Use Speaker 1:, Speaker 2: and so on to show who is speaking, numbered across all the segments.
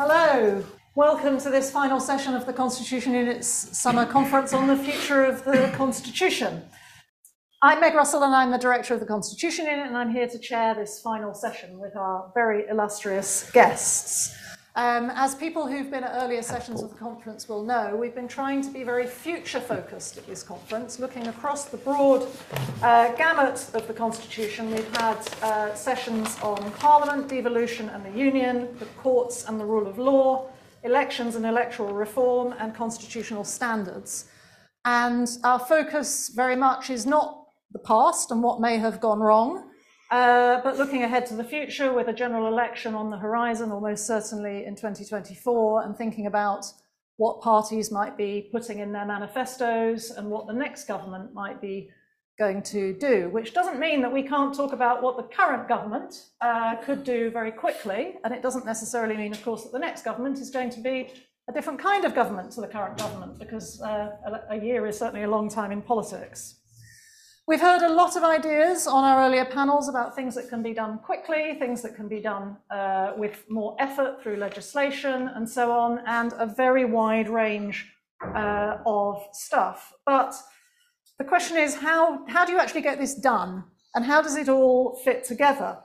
Speaker 1: Hello, welcome to this final session of the Constitution Unit's summer conference on the future of the Constitution. I'm Meg Russell and I'm the Director of the Constitution Unit and I'm here to chair this final session with our very illustrious guests. Um, as people who've been at earlier sessions of the conference will know, we've been trying to be very future focused at this conference, looking across the broad uh, gamut of the Constitution. We've had uh, sessions on Parliament, devolution and the Union, the courts and the rule of law, elections and electoral reform, and constitutional standards. And our focus very much is not the past and what may have gone wrong, uh, but looking ahead to the future with a general election on the horizon, almost certainly in 2024, and thinking about what parties might be putting in their manifestos and what the next government might be going to do, which doesn't mean that we can't talk about what the current government uh, could do very quickly. And it doesn't necessarily mean, of course, that the next government is going to be a different kind of government to the current government, because uh, a, a year is certainly a long time in politics. We've heard a lot of ideas on our earlier panels about things that can be done quickly, things that can be done uh, with more effort through legislation and so on, and a very wide range uh, of stuff. But the question is, how, how do you actually get this done? And how does it all fit together?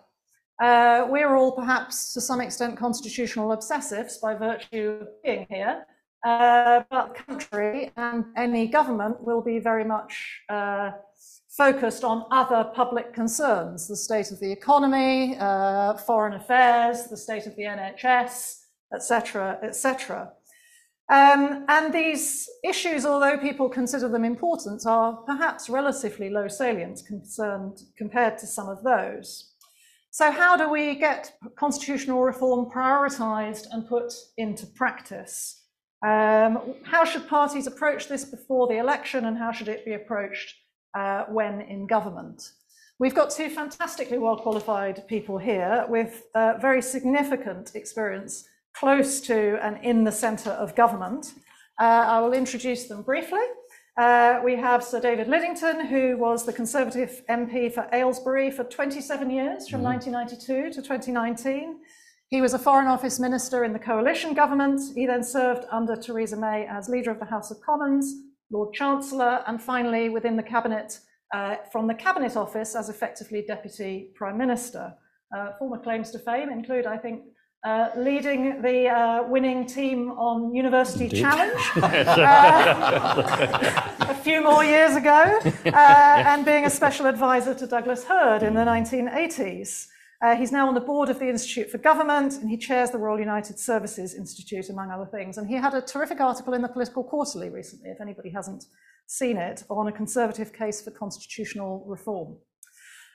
Speaker 1: Uh, we're all perhaps to some extent constitutional obsessives by virtue of being here, uh, but the country and any government will be very much uh, focused on other public concerns, the state of the economy, uh, foreign affairs, the state of the NHS, etc., etc. Um, and these issues, although people consider them important, are perhaps relatively low salience concerned compared to some of those. So how do we get constitutional reform prioritised and put into practice? Um, how should parties approach this before the election and how should it be approached uh, when in government. We've got two fantastically well qualified people here with uh, very significant experience close to and in the centre of government. Uh, I will introduce them briefly. Uh, we have Sir David Lidington, who was the Conservative MP for Aylesbury for 27 years, from mm. 1992 to 2019. He was a Foreign Office Minister in the coalition government. He then served under Theresa May as Leader of the House of Commons Lord Chancellor, and finally within the Cabinet, uh, from the Cabinet Office as effectively Deputy Prime Minister. Uh, former claims to fame include, I think, uh, leading the uh, winning team on University Indeed. Challenge uh, a few more years ago, uh, and being a special advisor to Douglas Hurd in the 1980s. Uh, he's now on the board of the Institute for Government and he chairs the Royal United Services Institute, among other things. And he had a terrific article in the Political Quarterly recently, if anybody hasn't seen it, on a conservative case for constitutional reform.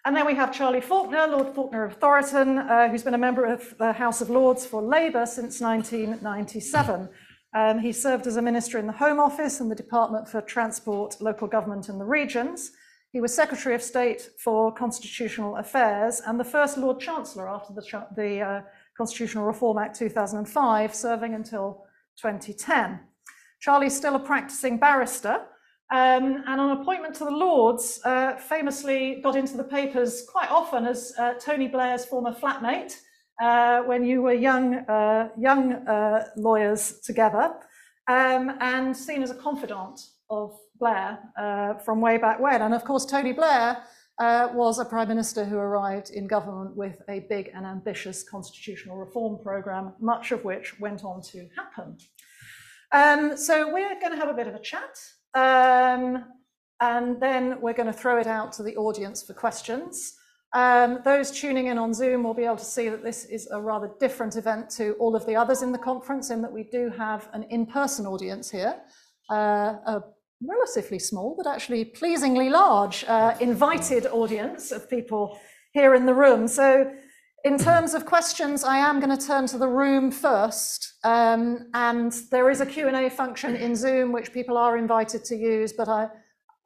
Speaker 1: And then we have Charlie Falconer, Lord Falconer of Thoroton, uh, who's been a member of the House of Lords for Labour since 1997. Um, he served as a minister in the Home Office and the Department for Transport, Local Government and the Regions. He was Secretary of State for Constitutional Affairs and the first Lord Chancellor after the, the uh, Constitutional Reform Act 2005, serving until 2010. Charlie's still a practicing barrister, um, and on appointment to the Lords, uh, famously got into the papers quite often as uh, Tony Blair's former flatmate uh, when you were young, uh, young uh, lawyers together, um, and seen as a confidant of Blair uh, from way back when. And of course, Tony Blair uh, was a prime minister who arrived in government with a big and ambitious constitutional reform program, much of which went on to happen. Um, so we're going to have a bit of a chat. Um, and then we're going to throw it out to the audience for questions. Um, those tuning in on Zoom will be able to see that this is a rather different event to all of the others in the conference in that we do have an in-person audience here, uh, a relatively small, but actually pleasingly large uh, invited audience of people here in the room. So in terms of questions, I am going to turn to the room first. Um, and there is a Q&A function in Zoom, which people are invited to use, but I,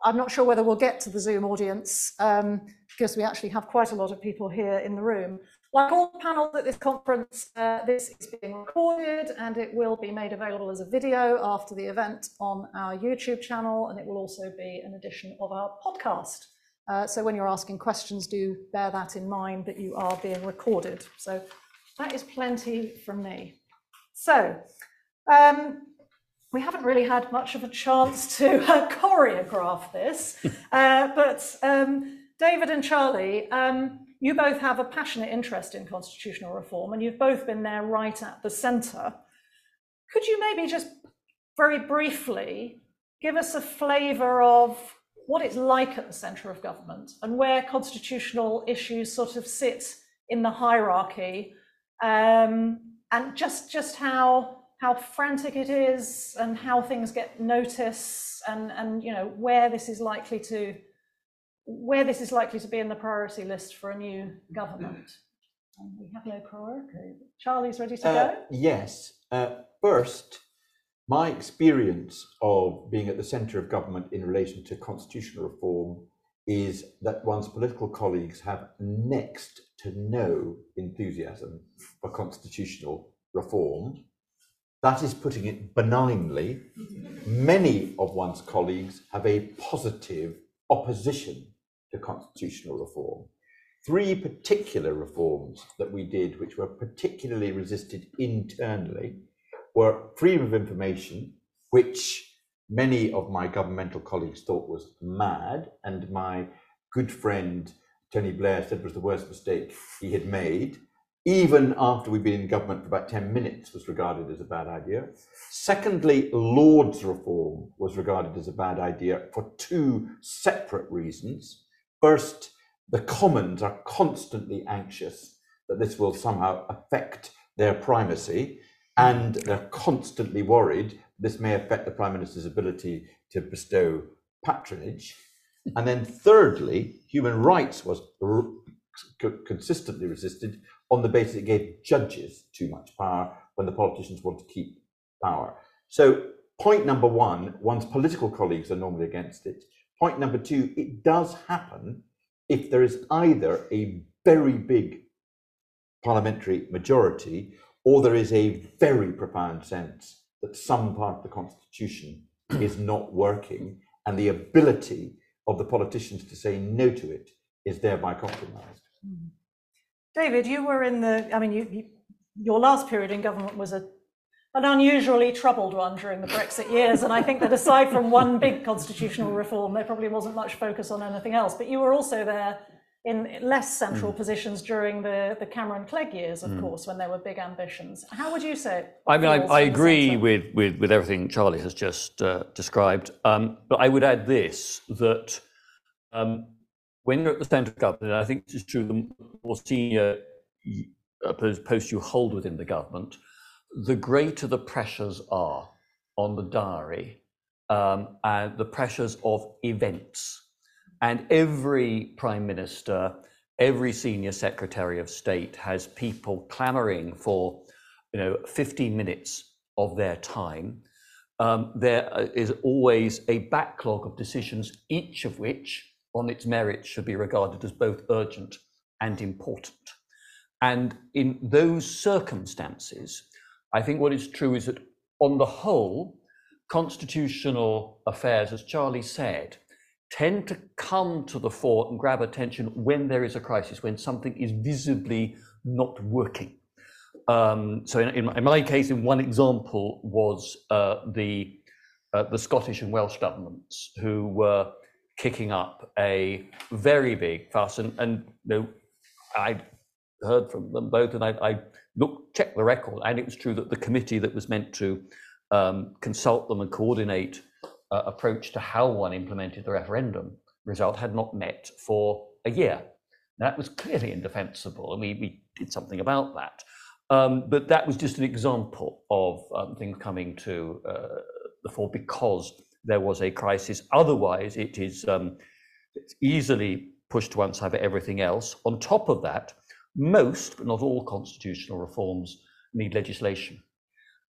Speaker 1: I'm not sure whether we'll get to the Zoom audience um, because we actually have quite a lot of people here in the room. Like all panels at this conference, uh, this is being recorded and it will be made available as a video after the event on our YouTube channel, and it will also be an edition of our podcast. Uh, so when you're asking questions, do bear that in mind that you are being recorded. So that is plenty from me. So, um, we haven't really had much of a chance to uh, choreograph this, uh, but um, David and Charlie, um, you both have a passionate interest in constitutional reform, and you've both been there right at the centre. Could you maybe just very briefly give us a flavour of what it's like at the centre of government and where constitutional issues sort of sit in the hierarchy, um, and just just how how frantic it is and how things get notice and and you know where this is likely to where this is likely to be in the priority list for a new government. And we have no priority. Charlie's ready to uh,
Speaker 2: go. Yes. Uh, first, my experience of being at the centre of government in relation to constitutional reform is that one's political colleagues have next to no enthusiasm for constitutional reform. That is putting it benignly. Many of one's colleagues have a positive opposition to constitutional reform. Three particular reforms that we did, which were particularly resisted internally, were freedom of information, which many of my governmental colleagues thought was mad, and my good friend Tony Blair said was the worst mistake he had made, even after we'd been in government for about 10 minutes, was regarded as a bad idea. Secondly, Lords reform was regarded as a bad idea for two separate reasons. First, the Commons are constantly anxious that this will somehow affect their primacy and they're constantly worried this may affect the Prime Minister's ability to bestow patronage. And then, thirdly, human rights was consistently resisted on the basis it gave judges too much power when the politicians want to keep power. So, point number one, one's political colleagues are normally against it. Point number two, it does happen if there is either a very big parliamentary majority or there is a very profound sense that some part of the constitution is not working and the ability of the politicians to say no to it is thereby compromised. Hmm.
Speaker 1: David, you were in the, I mean, you, you, your last period in government was a, an unusually troubled one during the Brexit years. And I think that aside from one big constitutional reform, there probably wasn't much focus on anything else. But you were also there in less central mm. positions during the, the Cameron Clegg years, of mm. course, when there were big ambitions. How would you say?
Speaker 3: I mean, I, I agree with, with, with everything Charlie has just uh, described, um, but I would add this that um, when you're at the centre of government, I think this is true, the more senior uh, post you hold within the government, the greater the pressures are on the diary um, and the pressures of events and every prime minister, every senior secretary of state has people clamoring for, you know, 15 minutes of their time. Um, there is always a backlog of decisions, each of which, on its merits, should be regarded as both urgent and important. And in those circumstances, I think what is true is that, on the whole, constitutional affairs, as Charlie said, tend to come to the fore and grab attention when there is a crisis, when something is visibly not working. Um, so in, in, my, in, my, case, in one example was uh, the uh, the Scottish and Welsh governments who were kicking up a very big fuss, and, and you know, I heard from them both, and I, I looked checked the record, and it was true that the committee that was meant to um, consult them and coordinate uh, approach to how one implemented the referendum result had not met for a year. That was clearly indefensible, and we, we did something about that. Um, but that was just an example of um, things coming to uh, the fore because there was a crisis. Otherwise, it is um, easily pushed to one side for everything else. On top of that, most, but not all constitutional reforms need legislation.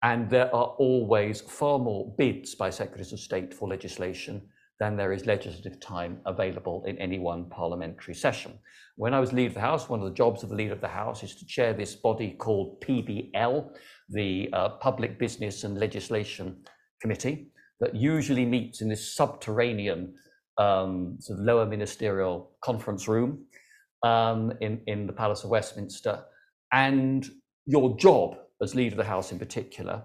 Speaker 3: And there are always far more bids by secretaries of state for legislation than there is legislative time available in any one parliamentary session. When I was leader of the House, one of the jobs of the leader of the House is to chair this body called PBL, the uh, Public Business and Legislation Committee, that usually meets in this subterranean um, sort of lower ministerial conference room um, in, in the Palace of Westminster. And your job as leader of the House in particular,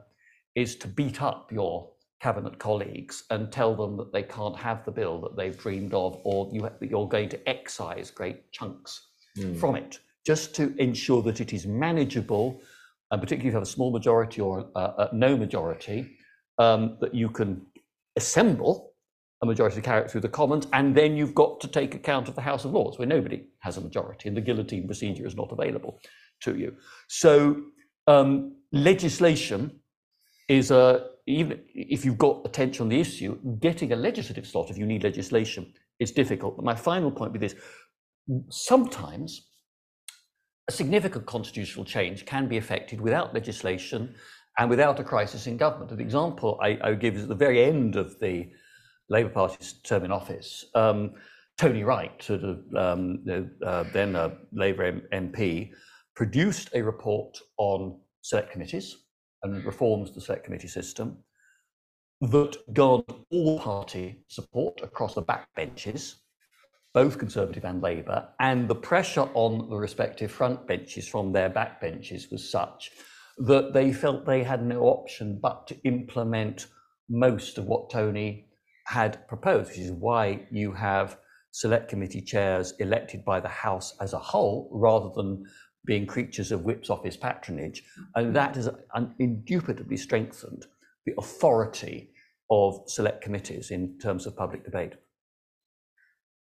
Speaker 3: is to beat up your cabinet colleagues and tell them that they can't have the bill that they've dreamed of, or you, you're going to excise great chunks mm. from it, just to ensure that it is manageable, and particularly if you have a small majority or uh, no majority, um, that you can assemble a majority to carry it through the Commons, and then you've got to take account of the House of Lords, where nobody has a majority, and the guillotine procedure is not available to you. So um, legislation is a even if you've got attention on the issue, getting a legislative slot if you need legislation is difficult. But my final point with this: sometimes a significant constitutional change can be effected without legislation and without a crisis in government. An example I, I give is at the very end of the Labour Party's term in office. Um, Tony Wright, sort of um, uh, then a Labour MP, produced a report on select committees and reforms the select committee system that garnered all party support across the backbenches, both Conservative and Labour, and the pressure on the respective front benches from their backbenches was such that they felt they had no option but to implement most of what Tony had proposed, which is why you have select committee chairs elected by the House as a whole rather than being creatures of Whip's office patronage, and that has indubitably strengthened the authority of select committees in terms of public debate.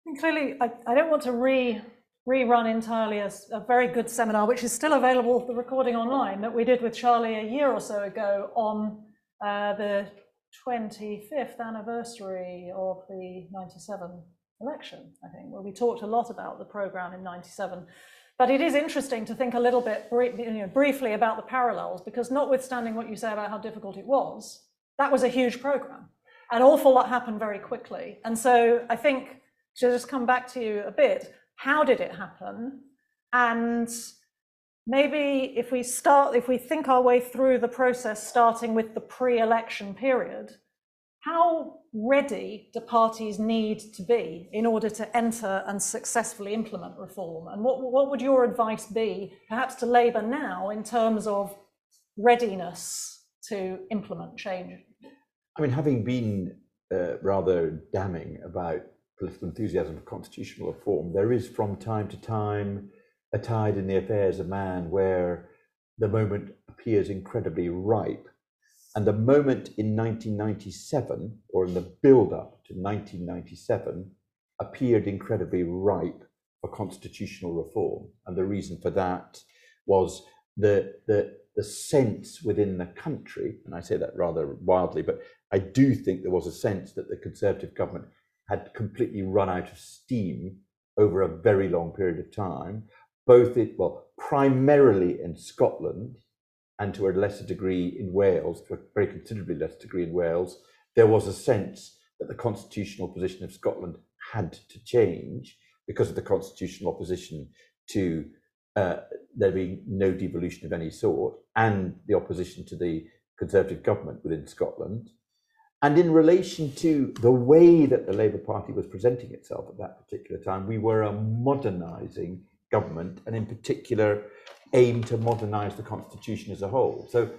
Speaker 1: And clearly, I, I, don't want to re rerun entirely a, a, very good seminar, which is still available, the recording online, that we did with Charlie a year or so ago on uh, the 25th anniversary of the 97 election, I think, where we talked a lot about the programme in 97. But it is interesting to think a little bit you know, briefly about the parallels, because notwithstanding what you say about how difficult it was, that was a huge program. An awful lot happened very quickly. And so I think to just come back to you a bit, how did it happen? And maybe if we start, if we think our way through the process, starting with the pre election period, how ready do parties need to be in order to enter and successfully implement reform? And what, what would your advice be, perhaps to Labour now, in terms of readiness to implement change?
Speaker 2: I mean, having been uh, rather damning about political enthusiasm for constitutional reform, there is from time to time a tide in the affairs of man where the moment appears incredibly ripe and the moment in 1997, or in the build up to 1997, appeared incredibly ripe for constitutional reform. And the reason for that was the, the, the sense within the country, and I say that rather wildly, but I do think there was a sense that the Conservative government had completely run out of steam over a very long period of time, both it, well, primarily in Scotland, and to a lesser degree in Wales, to a very considerably less degree in Wales, there was a sense that the constitutional position of Scotland had to change because of the constitutional opposition to uh, there being no devolution of any sort and the opposition to the Conservative government within Scotland. And in relation to the way that the Labour Party was presenting itself at that particular time, we were a modernising government, and in particular, aim to modernize the constitution as a whole. So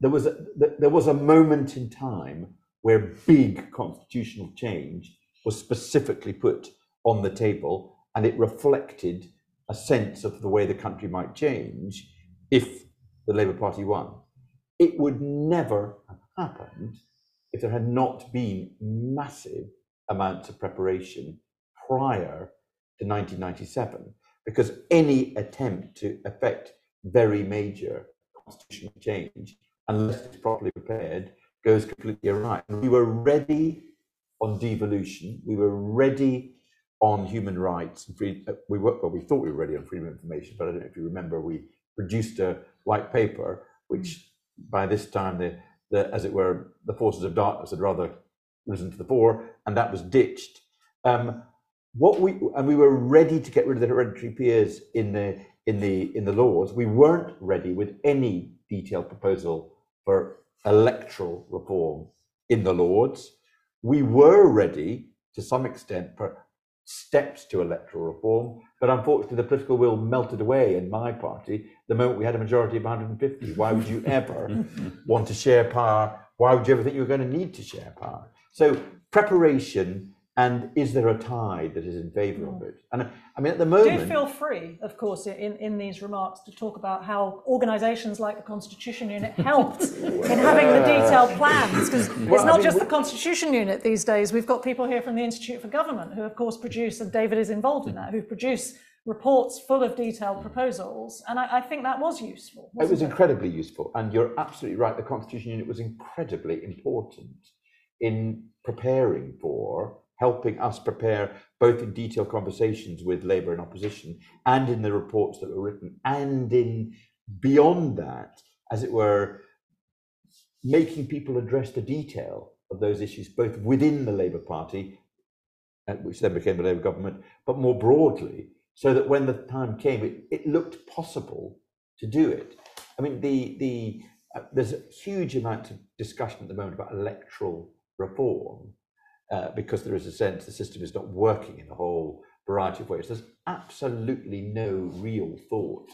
Speaker 2: there was a, there was a moment in time where big constitutional change was specifically put on the table, and it reflected a sense of the way the country might change if the Labour Party won. It would never have happened if there had not been massive amounts of preparation prior to 1997 because any attempt to effect very major constitutional change, unless it's properly prepared, goes completely awry. We were ready on devolution, we were ready on human rights and free. Uh, we were, well, we thought we were ready on freedom of information, but I don't know if you remember, we produced a white paper, which by this time the, the as it were, the forces of darkness had rather risen to the fore, and that was ditched. Um, what we and we were ready to get rid of the hereditary peers in the in the in the Lords. We weren't ready with any detailed proposal for electoral reform in the Lords. We were ready to some extent for steps to electoral reform, but unfortunately the political will melted away in my party the moment we had a majority of 150. Why would you ever want to share power? Why would you ever think you were going to need to share power? So preparation and is there a tide that is in favour of hmm. it? And I mean, at the moment,
Speaker 1: do feel free, of course, in, in these remarks to talk about how organisations like the Constitution Unit helped in having the detailed plans, because well, it's not I mean, just the Constitution Unit these days. We've got people here from the Institute for Government who, of course, produce, and David is involved in that, who produce reports full of detailed proposals, and I, I think that was useful.
Speaker 2: It was it? incredibly useful, and you're absolutely right. The Constitution Unit was incredibly important in preparing for helping us prepare both in detailed conversations with Labour and opposition and in the reports that were written and in beyond that, as it were, making people address the detail of those issues both within the Labour Party, uh, which then became the Labour government, but more broadly, so that when the time came, it, it looked possible to do it. I mean, the the uh, there's a huge amount of discussion at the moment about electoral reform, uh, because there is a sense the system is not working in a whole variety of ways. There's absolutely no real thought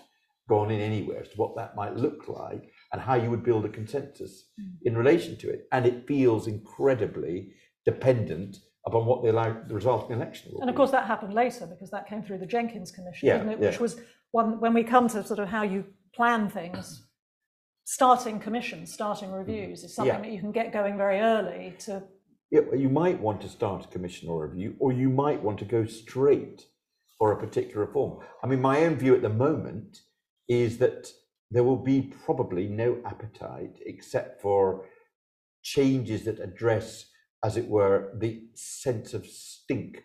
Speaker 2: gone in anywhere as to what that might look like and how you would build a consensus mm. in relation to it. And it feels incredibly dependent upon what the, the result of the election will
Speaker 1: And of course, that happened later because that came through the Jenkins Commission, yeah, it? Which was one, when we come to sort of how you plan things, starting commissions, starting reviews is something yeah. that you can get going very early to
Speaker 2: you might want to start a commission or review, or you might want to go straight for a particular reform. I mean, my own view at the moment is that there will be probably no appetite except for changes that address, as it were, the sense of stink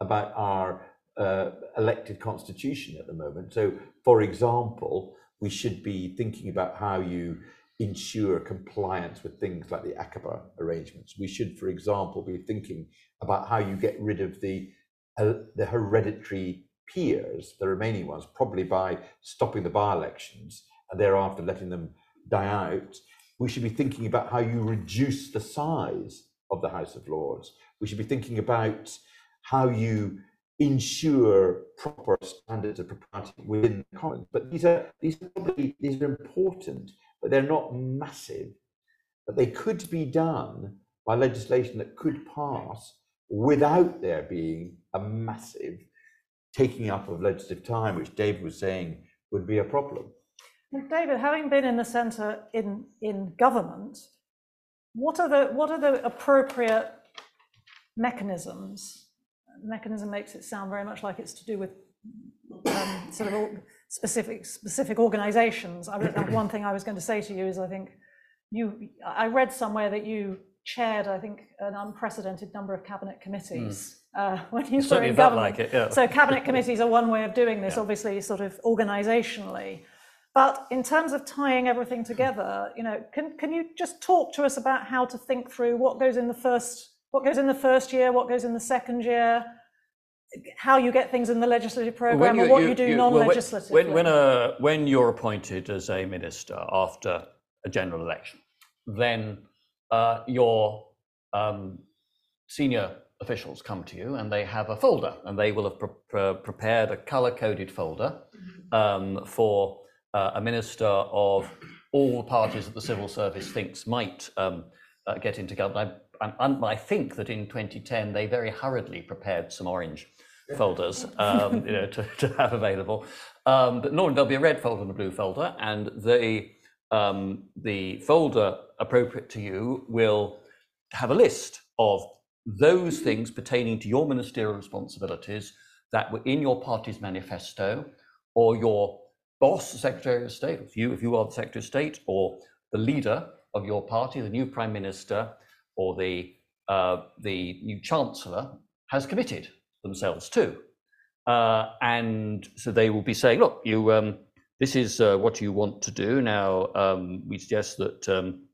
Speaker 2: about our uh, elected constitution at the moment. So, for example, we should be thinking about how you ensure compliance with things like the ACOBA arrangements. We should, for example, be thinking about how you get rid of the uh, the hereditary peers, the remaining ones, probably by stopping the by-elections and thereafter letting them die out. We should be thinking about how you reduce the size of the House of Lords. We should be thinking about how you ensure proper standards of propriety within the Commons. But these are these are probably these are important but they're not massive. But they could be done by legislation that could pass without there being a massive taking up of legislative time, which David was saying would be a problem.
Speaker 1: David, having been in the centre in, in government, what are the what are the appropriate mechanisms? Mechanism makes it sound very much like it's to do with um, sort of specific specific organizations. I, one thing I was going to say to you is I think you I read somewhere that you chaired I think an unprecedented number of cabinet committees mm. uh, when you were in government.
Speaker 3: Like it, yeah.
Speaker 1: So cabinet committees are one way of doing this, yeah. obviously, sort of organizationally. But in terms of tying everything together, you know, can can you just talk to us about how to think through what goes in the first what goes in the first year, what goes in the second year, how you get things in the legislative program you, or what you, you do you, non-legislatively.
Speaker 3: When, when, uh, when, you're appointed as a minister after a general election, then uh, your um, senior officials come to you and they have a folder and they will have pre- pre- prepared a color-coded folder um, for uh, a minister of all the parties that the civil service thinks might um, uh, get into government. I, I, I think that in 2010 they very hurriedly prepared some orange folders um, you know, to, to have available. Um, but normally there'll be a red folder and a blue folder, and the, um, the folder appropriate to you will have a list of those things pertaining to your ministerial responsibilities that were in your party's manifesto or your boss, the Secretary of State, if you, if you are the Secretary of State, or the leader of your party, the new Prime Minister, or the, uh, the new Chancellor has committed themselves too. Uh, and so they will be saying, look, you, um, this is uh, what you want to do. Now, um, we suggest that um,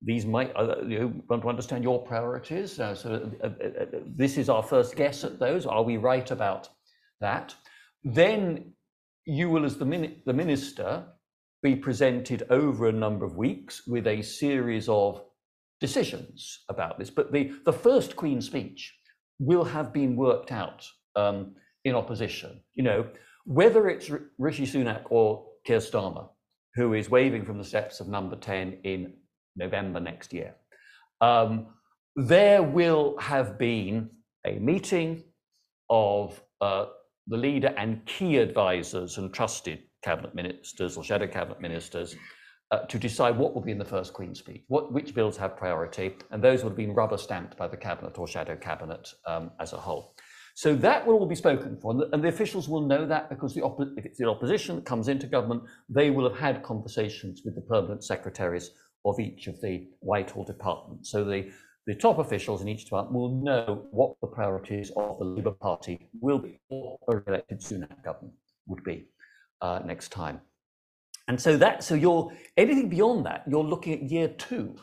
Speaker 3: these might, uh, you want to understand your priorities. Uh, so uh, uh, this is our first guess at those. Are we right about that? Then you will, as the, min- the minister, be presented over a number of weeks with a series of decisions about this. But the, the first Queen speech will have been worked out um, in opposition. You know, whether it's Rishi Sunak or Keir Starmer, who is waving from the steps of number 10 in November next year, um, there will have been a meeting of uh, the leader and key advisors and trusted cabinet ministers or shadow cabinet ministers uh, to decide what will be in the first Queen's speech, what, which bills have priority, and those would have been rubber stamped by the cabinet or shadow cabinet um, as a whole. So that will all be spoken for, and the, and the officials will know that because if it's the opposition that comes into government, they will have had conversations with the permanent secretaries of each of the Whitehall departments. So the, the top officials in each department will know what the priorities of the Labour Party will be, or elected Sunak government would be uh, next time. And so that, so you're anything beyond that, you're looking at year two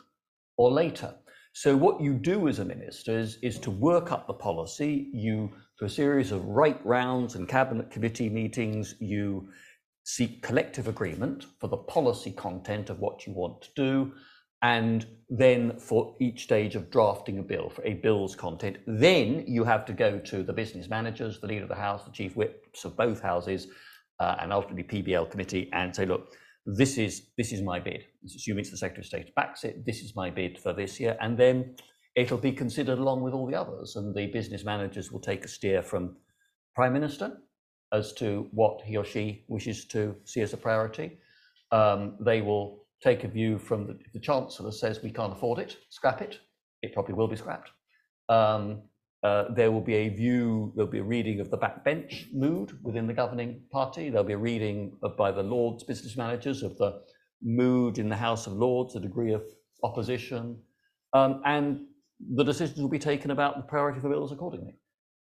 Speaker 3: or later. So what you do as a minister is, is to work up the policy. You, through a series of write rounds and cabinet committee meetings, you seek collective agreement for the policy content of what you want to do, and then for each stage of drafting a bill, for a bill's content, then you have to go to the business managers, the leader of the House, the chief whips of both houses, uh, and ultimately PBL committee, and say, look, this is this is my bid. Assuming the Secretary of State backs it, this is my bid for this year, and then it'll be considered along with all the others, and the business managers will take a steer from Prime Minister as to what he or she wishes to see as a priority. Um, they will take a view from the, the Chancellor says we can't afford it, scrap it. It probably will be scrapped. Um, uh, there will be a view, there'll be a reading of the backbench mood within the governing party. There'll be a reading of, by the Lords business managers of the mood in the House of Lords, the degree of opposition, um, and the decisions will be taken about the priority for bills accordingly.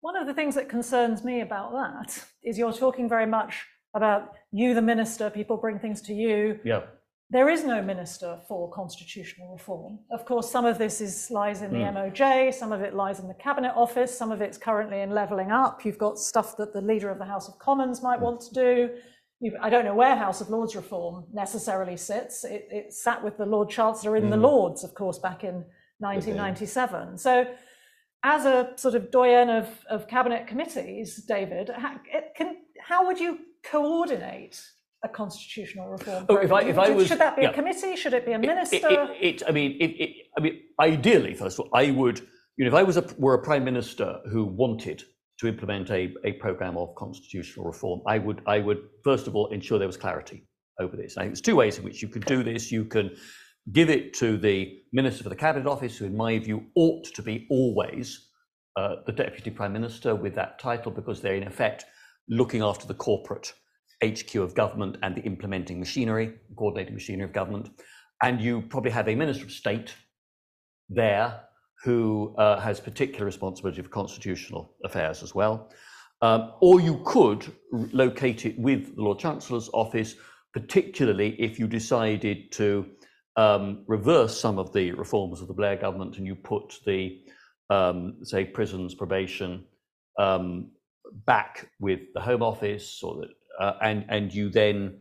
Speaker 1: One of the things that concerns me about that is you're talking very much about you, the minister, people bring things to you.
Speaker 3: Yeah.
Speaker 1: There is no minister for constitutional reform. Of course, some of this is, lies in the mm. MOJ, some of it lies in the Cabinet Office, some of it's currently in levelling up. You've got stuff that the leader of the House of Commons might mm. want to do. I don't know where House of Lords reform necessarily sits. It, it sat with the Lord Chancellor in mm. the Lords, of course, back in 1997. So, as a sort of doyen of, of cabinet committees, David, how, can, how would you coordinate a constitutional reform.
Speaker 3: Oh, if I, if I was,
Speaker 1: should that be yeah. a committee? Should it be a minister? It,
Speaker 3: it, it I mean, I mean, ideally, first of all, I would, you know, if I was a, were a prime minister who wanted to implement a, a program of constitutional reform, I would, I would first of all ensure there was clarity over this. I think there's two ways in which you could do this. You can give it to the minister for the cabinet office, who, in my view, ought to be always uh, the deputy prime minister with that title, because they're in effect looking after the corporate HQ of government and the implementing machinery, coordinating machinery of government. And you probably have a Minister of State there who uh, has particular responsibility for constitutional affairs as well. Um, or you could locate it with the Lord Chancellor's office, particularly if you decided to um, reverse some of the reforms of the Blair government and you put the, um, say, prisons, probation um, back with the Home Office or the uh, and and you then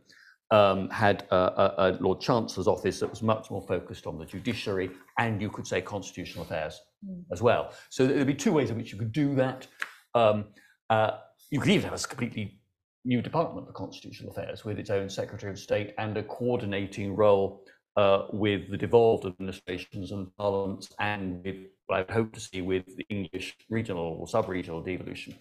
Speaker 3: um, had a, a, a, Lord Chancellor's office that was much more focused on the judiciary, and you could say constitutional affairs mm. as well. So there'd be two ways in which you could do that. Um, uh, you could even have a completely new department for constitutional affairs with its own Secretary of State and a coordinating role uh, with the devolved administrations and parliaments, and with what I would hope to see with the English regional or sub-regional devolution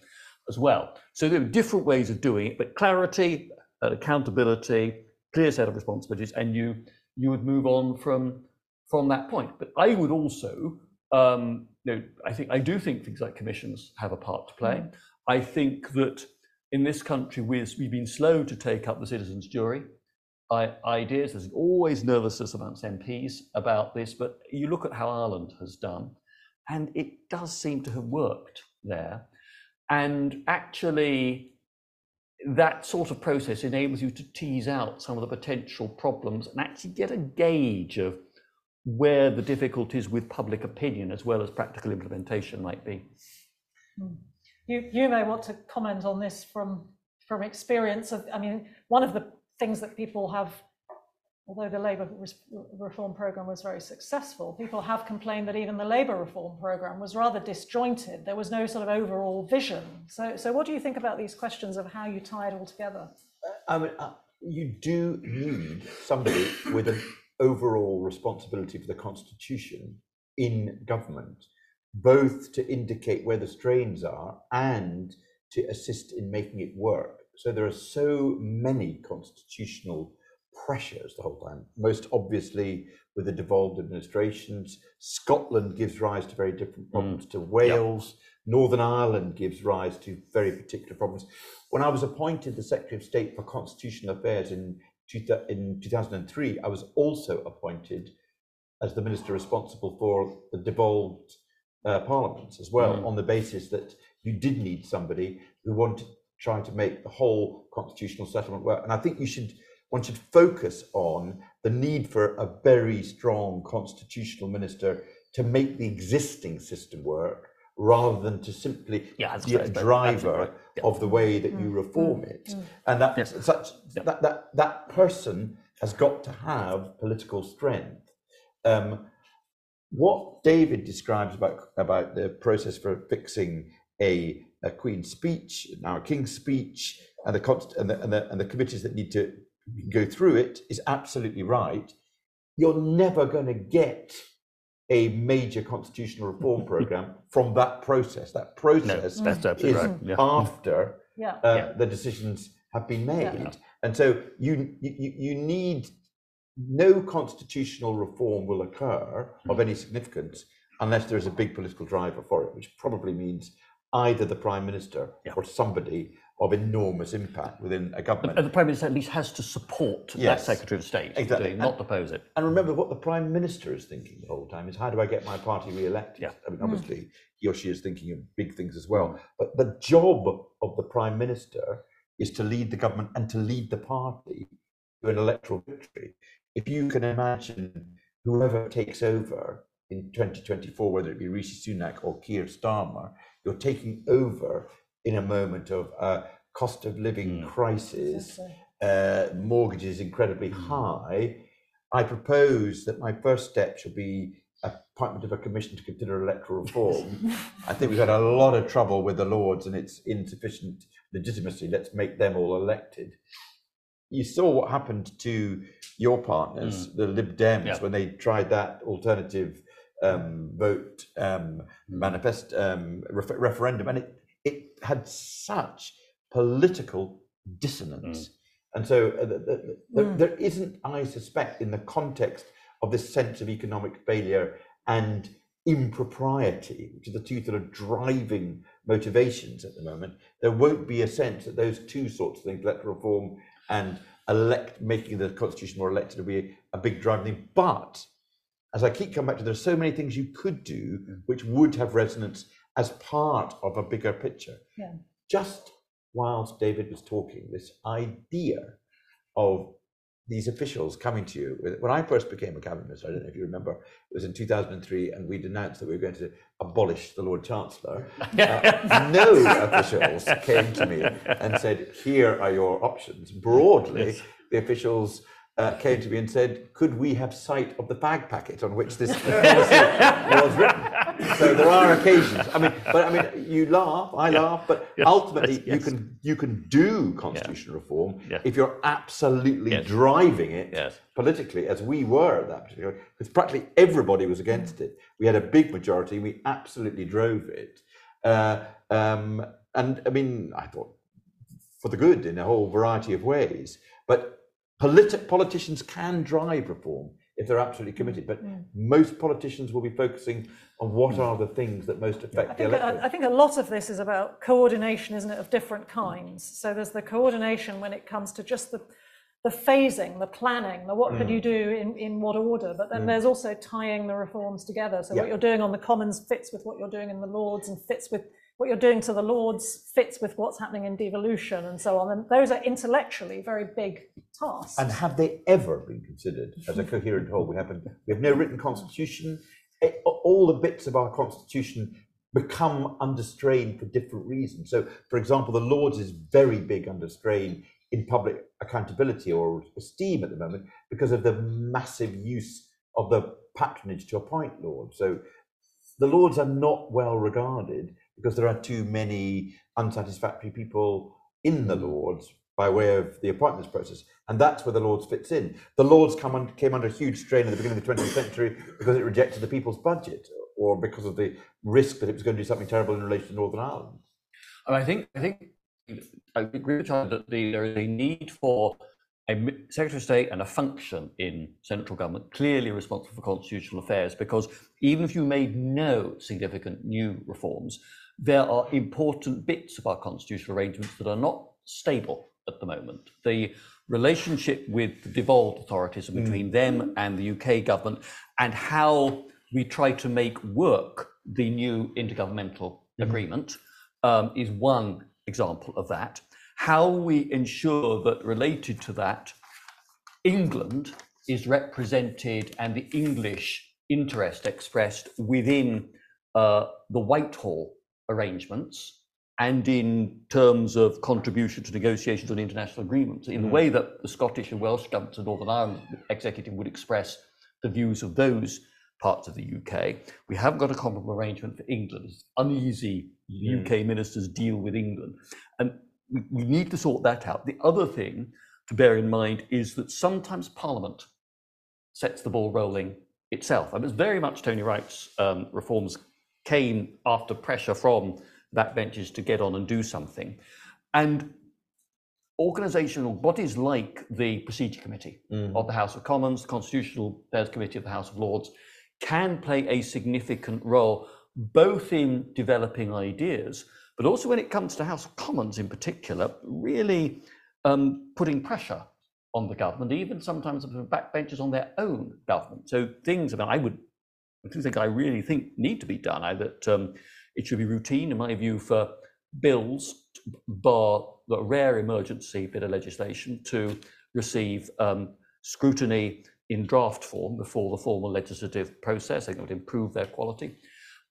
Speaker 3: as well. So there are different ways of doing it, but clarity, uh, accountability, clear set of responsibilities, and you you would move on from from that point. But I would also, um, you know, I think I do think things like commissions have a part to play. Mm. I think that in this country we've, we've been slow to take up the citizens' jury I, ideas. There's always nervousness amongst MPs about this, but you look at how Ireland has done, and it does seem to have worked there. And actually, that sort of process enables you to tease out some of the potential problems and actually get a gauge of where the difficulties with public opinion as well as practical implementation might be.
Speaker 1: Hmm. You, you may want to comment on this from, from experience of, I mean, one of the things that people have although the Labour reform programme was very successful, people have complained that even the Labour reform programme was rather disjointed. There was no sort of overall vision. So, so what do you think about these questions of how you tie it all together?
Speaker 2: I mean, uh, you do need somebody with an overall responsibility for the constitution in government, both to indicate where the strains are and to assist in making it work. So there are so many constitutional pressures the whole time. Most obviously, with the devolved administrations, Scotland gives rise to very different problems mm. to Wales. Yep. Northern Ireland gives rise to very particular problems. When I was appointed the Secretary of State for Constitutional Affairs in, two, in 2003, I was also appointed as the minister responsible for the devolved uh, parliaments as well, mm. on the basis that you did need somebody who wanted trying to make the whole constitutional settlement work. And I think you should one should focus on the need for a very strong constitutional minister to make the existing system work rather than to simply
Speaker 3: yeah,
Speaker 2: be a driver right. yeah. of the way that mm. you reform mm. it. Mm. And that yes. such yeah. that, that that person has got to have political strength. Um, what David describes about about the process for fixing a, a Queen's speech, now a King's speech, and the, and the, and the and the committees that need to go through it is absolutely right. You're never going to get a major constitutional reform program from that process. That process no, is right. yeah. after yeah. Uh, yeah. the decisions have been made, and so you, you you need no constitutional reform will occur of any significance unless there is a big political driver for it, which probably means either the prime minister or somebody of enormous impact within a government.
Speaker 3: And the Prime Minister at least has to support yes, that Secretary of State, exactly. not and, oppose it.
Speaker 2: And remember, what the Prime Minister is thinking the whole time is how do I get my party re-elected? Yeah. I mean, hmm. obviously, mm. he or she is thinking of big things as well. But the job of the Prime Minister is to lead the government and to lead the party to an electoral victory. If you can imagine whoever takes over in 2024, whether it be Rishi Sunak or Keir Starmer, you're taking over in a moment of uh, cost of living mm. crisis, uh, mortgages incredibly mm. high, I propose that my first step should be appointment of a commission to consider electoral reform. I think we've had a lot of trouble with the Lords and its insufficient legitimacy. Let's make them all elected. You saw what happened to your partners, mm. the Lib Dems, yeah. when they tried that alternative um, vote um, hmm. manifest um, ref- referendum, and it it had such political dissonance. Mm. And so uh, the, the, the, mm. there isn't, I suspect, in the context of this sense of economic failure and impropriety, which are the two sort of driving motivations at the moment, there won't be a sense that those two sorts of things, electoral reform and elect making the constitution more elected, will be a big driving thing. But as I keep coming back to, there are so many things you could do mm. which would have resonance as part of a bigger picture. Yeah. Just whilst David was talking, this idea of these officials coming to you. When I first became a cabinet minister, I don't know if you remember, it was in 2003, and we'd announced that we were going to abolish the Lord Chancellor. uh, no officials came to me and said, "Here are your options." Broadly, yes. the officials uh, came to me and said, "Could we have sight of the fag packet on which this was written?" So there are occasions. I mean, but I mean, you laugh, I yeah. laugh, but yes. ultimately, yes. you can you can do constitutional yeah. reform yeah. if you're absolutely driving it politically, as we were at that particular. Because practically everybody was against it. We had a big majority. We absolutely drove it, uh, um, and I mean, I thought for the good in a whole variety of ways, but Politi- politicians can drive reform if they're absolutely committed, but mm. most politicians will be focusing on what are the things that most affect
Speaker 1: I
Speaker 2: the electorate.
Speaker 1: I think a lot of this is about coordination, isn't it, of different kinds. So there's the coordination when it comes to just the the phasing, the planning, the what mm. could you do in, in what order, but then mm. there's also tying the reforms together. So what you're doing on the Commons fits with what you're doing in the Lords and fits with what you're doing to the Lords fits with what's happening in devolution and so on. And those are intellectually very big tasks.
Speaker 2: And have they ever been considered as a coherent whole? We have, we have no written constitution. It, all the bits of our constitution become under strain for different reasons. So, for example, the Lords is very big under strain in public accountability or esteem at the moment because of the massive use of the patronage to appoint lords. So the lords are not well regarded because there are too many unsatisfactory people in the mm. lords by way of the appointments process. And that's where the Lords fits in. The Lords come on, came under huge strain at the beginning of the 20th century because it rejected the people's budget or because of the risk that it was going to do something terrible in relation to Northern Ireland.
Speaker 3: And I think I think I agree with Charlie that the, there is a need for a Secretary of State and a function in central government clearly responsible for constitutional affairs because even if you made no significant new reforms, there are important bits of our constitutional arrangements that are not stable at the moment. The relationship with the devolved authorities and between mm. them and the UK government and how we try to make work the new intergovernmental mm. agreement um, is one example of that. How we ensure that related to that, England is represented and the English interest expressed within uh, the Whitehall arrangements and in terms of contribution to negotiations on international agreements, in the mm. way that the Scottish and Welsh governments and Northern Ireland executive would express the views of those parts of the UK. We haven't got a comparable arrangement for England. It's uneasy UK mm. ministers deal with England. And we, need to sort that out. The other thing to bear in mind is that sometimes Parliament sets the ball rolling itself. And it's very much Tony Wright's um, reforms came after pressure from backbenchers to get on and do something. And organizational bodies like the Procedure Committee mm. of the House of Commons, the Constitutional Affairs Committee of the House of Lords, can play a significant role both in developing ideas, but also when it comes to House of Commons in particular, really um, putting pressure on the government, even sometimes backbenchers on their own government. So things, I mean, I would, I do think I really think need to be done. I, that um, it should be routine, in my view, for bills, bar the rare emergency bit of legislation, to receive um, scrutiny in draft form before the formal legislative process. I think it would improve their quality.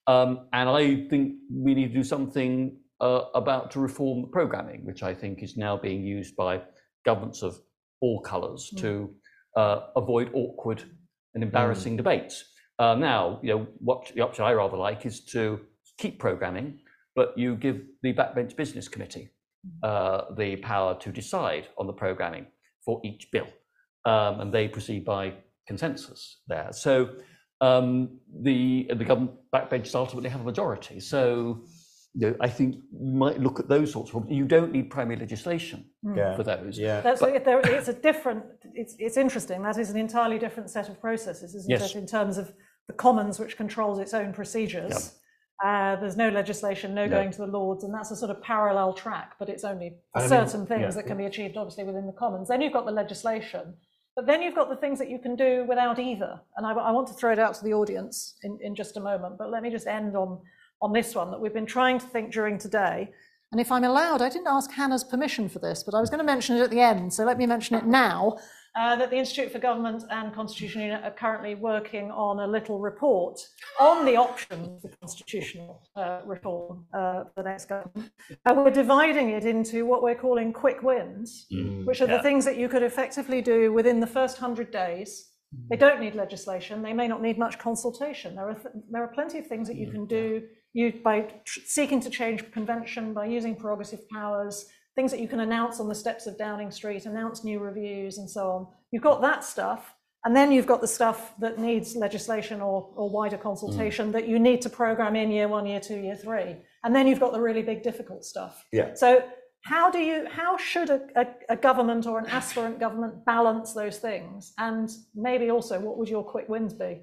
Speaker 3: Um, and I think we need to do something uh, about to reform the programming, which I think is now being used by governments of all colours mm. to uh, avoid awkward and embarrassing mm. debates. Uh, now, you know, what the option I rather like is to keep programming, but you give the backbench business committee mm-hmm. uh, the power to decide on the programming for each bill, um, and they proceed by consensus there. So um, the the government backbenchers ultimately have a majority. So you know, I think you might look at those sorts of problems. You don't need primary legislation mm. yeah. for those.
Speaker 1: Yeah, That's, but, there, it's a different. It's it's interesting. That is an entirely different set of processes, isn't yes. it? In terms of the Commons, which controls its own procedures. Yep. Uh, there's no legislation, no, going to the Lords, and that's a sort of parallel track, but it's only certain mean, things yeah, that can be achieved, obviously, within the Commons. Then you've got the legislation, but then you've got the things that you can do without either. And I, I want to throw it out to the audience in, in just a moment, but let me just end on, on this one that we've been trying to think during today. And if I'm allowed, I didn't ask Hannah's permission for this, but I was going to mention it at the end, so let me mention it now uh, that the Institute for Government and Constitution Unit are currently working on a little report on the options for constitutional uh, reform uh, for the next government. And we're dividing it into what we're calling quick wins, mm, which are yeah. the things that you could effectively do within the first 100 days. They don't need legislation. They may not need much consultation. There are, th- there are plenty of things that you mm, can do you, by tr- seeking to change convention, by using prerogative powers, things that you can announce on the steps of Downing Street, announce new reviews and so on. You've got that stuff. And then you've got the stuff that needs legislation or, or wider consultation mm. that you need to program in year one, year two, year three. And then you've got the really big, difficult stuff.
Speaker 2: Yeah.
Speaker 1: So how do you how should a, a, a, government or an aspirant government balance those things and maybe also what would your quick wins be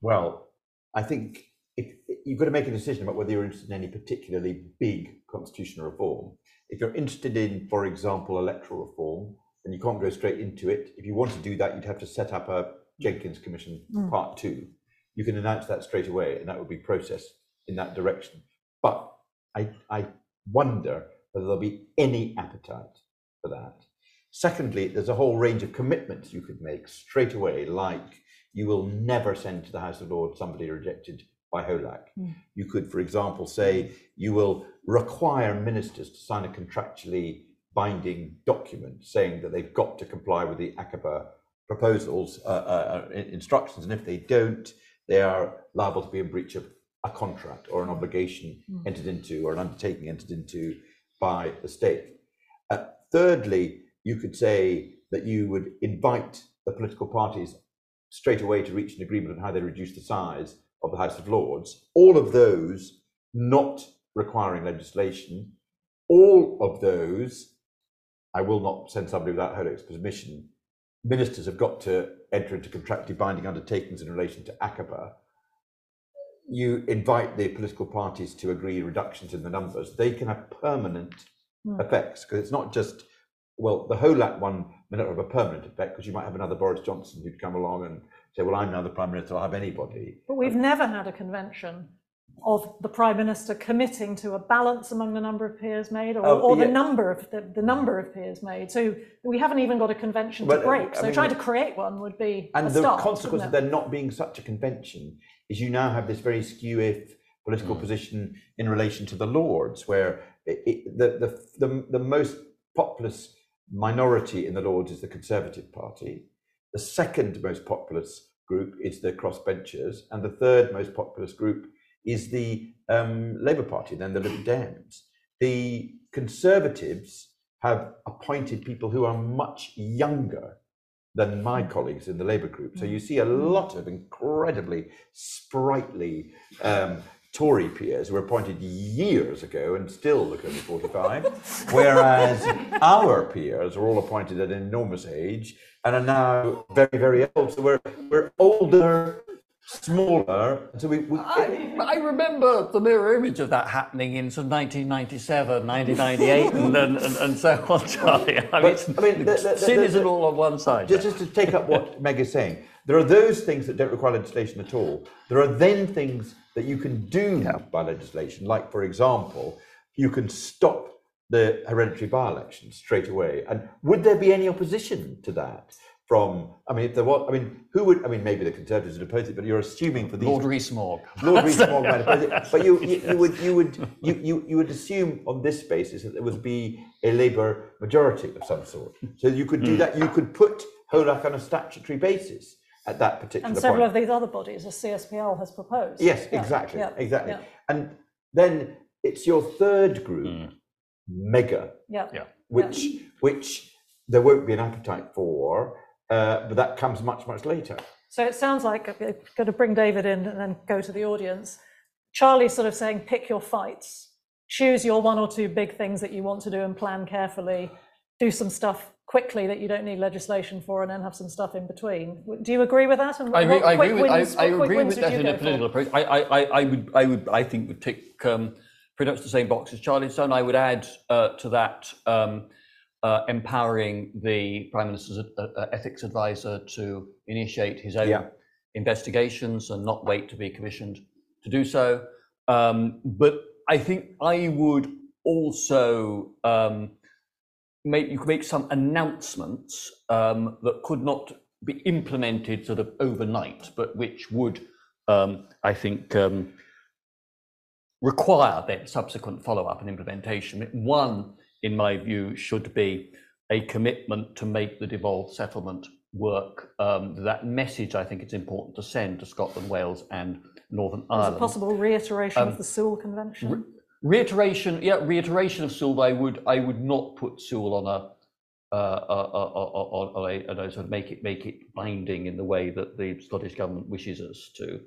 Speaker 2: well i think you've got to make a decision about whether you're interested in any particularly big constitutional reform. If you're interested in, for example, electoral reform, then you can't go straight into it. If you want to do that, you'd have to set up a Jenkins Commission mm. Part Two. You can announce that straight away, and that would be processed in that direction. But I, I wonder whether there'll be any appetite for that. Secondly, there's a whole range of commitments you could make straight away, like you will never send to the House of Lords somebody rejected by HOLAC. Mm. You could, for example, say you will require ministers to sign a contractually binding document saying that they've got to comply with the ACOBA proposals, uh, uh, uh instructions, and if they don't, they are liable to be in breach of a contract or an obligation mm. entered into or an undertaking entered into by the state. Uh, thirdly, you could say that you would invite the political parties straight away to reach an agreement on how they reduce the size of the House of Lords. All of those not requiring legislation, all of those, I will not send somebody without HOLAC's permission. Ministers have got to enter into contractually binding undertakings in relation to ACOBA. You invite the political parties to agree reductions in the numbers. They can have permanent mm. effects because it's not just well, the HOLAC one may not have a permanent effect because you might have another Boris Johnson who'd come along and say, well, I'm now the Prime Minister, I'll have anybody.
Speaker 1: But we've never had a convention of the Prime Minister committing to a balance among the number of peers made or, oh, or yeah. the number of the, the, number of peers made. So we haven't even got a convention to break. So mean, trying to create one would be
Speaker 2: And
Speaker 1: the start,
Speaker 2: consequence of there not being such a convention is you now have this very skew-if political mm. position in relation to the Lords, where it, it, the, the, the, the most populous minority in the Lords is the Conservative Party. The second most populous group is the crossbenchers, and the third most populous group is the um, Labour Party, then the Lib Dems. The Conservatives have appointed people who are much younger than my hmm. colleagues in the Labour group. So you see a hmm. lot of incredibly sprightly um, Tory peers who were appointed years ago and still look only 45, whereas our peers are all appointed at an enormous age and are now very, very old. So we're, we're older, smaller. So we, we
Speaker 3: I, I, remember the mirror image of that happening in sort of 1997, 1998, and, and, and, and, so on, Charlie. I mean, but, I mean the, the, the, sin isn't all on one side.
Speaker 2: Just, just to take up what Meg is saying, there are those things that don't require legislation at all. There are then things that you can do yeah. by legislation, like, for example, you can stop the hereditary by elections straight away. And would there be any opposition to that? From, I mean, if there was, I mean, who would, I mean, maybe the Conservatives would oppose it, but you're assuming for these.
Speaker 3: Lord Rees-Mogg.
Speaker 2: Lord Rees-Mogg might oppose it. But you, you, you, would, you would, you, you, you would assume on this basis that there would be a Labour majority of some sort. So you could do mm. that. You could put HOLAC on a statutory basis at that particular
Speaker 1: And several
Speaker 2: point.
Speaker 1: of these other bodies, as CSPL has proposed.
Speaker 2: Yes, Yeah, exactly, yeah, exactly. yeah. And then it's your third group, mm. mega,
Speaker 1: Yeah, Yeah.
Speaker 2: which which there won't be an appetite for, uh, but that comes much much later.
Speaker 1: so it sounds like, I'm going to bring David in and then go to the audience. Charlie's sort of saying, pick your fights, choose your one or two big things that you want to do and plan carefully, do some stuff quickly that you don't need legislation for and then have some stuff in between. Do you agree with that?
Speaker 3: And I agree, I agree with, wins, I, I agree with that in a political for? approach. I, I, I, would, I would, I think would tick um, pretty much the same box as Charlie's done. I would add uh, to that um, uh, empowering the Prime Minister's uh, uh ethics advisor to initiate his own yeah. investigations and not wait to be commissioned to do so. Um, but I think I would also um, make you could make some announcements um, that could not be implemented sort of overnight, but which would, um, I think, um, require then subsequent follow-up and implementation. One, in my view, should be a commitment to make the devolved settlement work. Um, that message, I think, it's important to send to Scotland, Wales, and Northern Ireland.
Speaker 1: Is a possible reiteration of um, the Sewel Convention? Re-
Speaker 3: Reiteration, yeah, reiteration of Sewel. I would, I would not put Sewel on a, uh, on, on a, on a sort of make it make it binding in the way that the Scottish government wishes us to.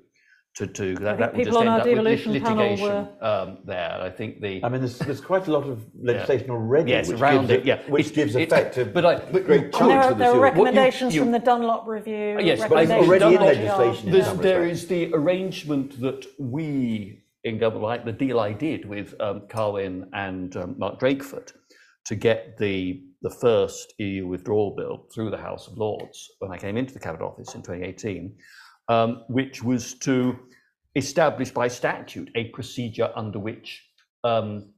Speaker 3: To, to that, that would just end up with litigation were... um, there. I think the.
Speaker 2: I mean, there's, there's quite a lot of legislation yeah. already. Yes, which around gives it, yeah, which gives effect to.
Speaker 1: But I, but great there are, there are recommendations you, you, from the Dunlop review.
Speaker 3: Yes,
Speaker 2: but already in legislation.
Speaker 3: there is the arrangement that we in government, like the deal I did with um, Carwyn and um, Mark Drakeford to get the the first EU withdrawal bill through the House of Lords when I came into the Cabinet Office in 2018, um, which was to establish by statute a procedure under which um,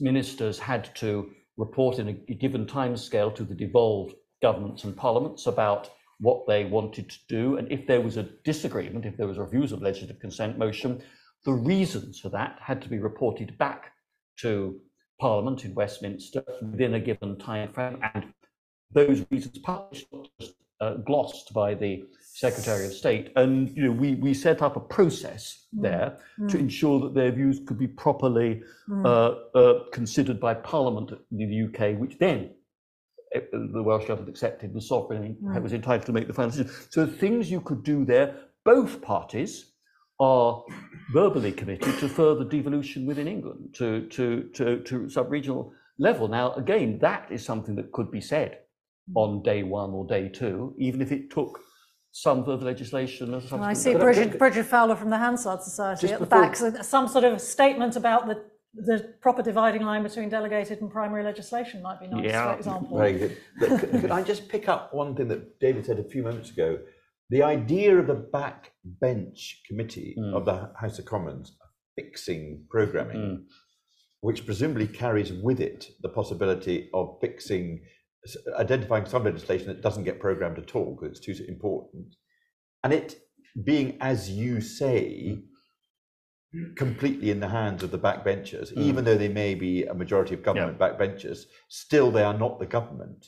Speaker 3: ministers had to report in a given timescale to the devolved governments and parliaments about what they wanted to do, and if there was a disagreement, if there was a refusal of legislative consent motion, the reasons for that had to be reported back to Parliament in Westminster within a given time frame, and those reasons published, uh, glossed by the Secretary of State. And you know, we, we set up a process mm. there mm. to ensure that their views could be properly mm. uh, uh, considered by Parliament in the UK, which then uh, the Welsh government accepted the sovereign mm. was entitled to make the final decision. So things you could do there, both parties are verbally committed to further devolution within England to, to, to, to sub-regional level. Now, again, that is something that could be said on day one or day two, even if it took some further legislation. Or something.
Speaker 1: I see Bridget, Bridget Fowler from the Hansard Society at the back, so some sort of statement about the the proper dividing line between delegated and primary legislation might be nice, yeah. for example.
Speaker 2: Very good. could, could I just pick up one thing that David said a few moments ago? The idea of the backbench committee mm. of the House of Commons fixing programming, mm. which presumably carries with it the possibility of fixing identifying some legislation that doesn't get programmed at all because it's too important, and it being, as you say, completely in the hands of the backbenchers, mm. even though they may be a majority of government yeah. backbenchers, still they are not the government.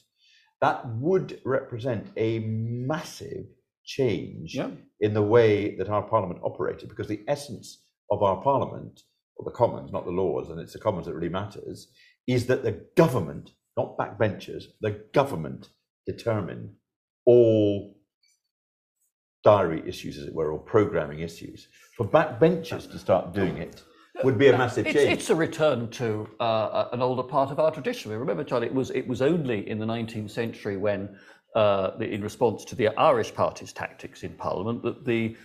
Speaker 2: That would represent a massive change yeah. in the way that our parliament operated, because the essence of our parliament, or the Commons, not the Lords, and it's the Commons that really matters, is that the government not backbenchers, the government determine all diary issues, as it were, or programming issues. For backbenchers to start doing it would be a massive
Speaker 3: it's,
Speaker 2: change.
Speaker 3: It's a return to uh, an older part of our tradition. Remember, John, it was it was only in the 19th century when, uh, in response to the Irish Party's tactics in Parliament, that the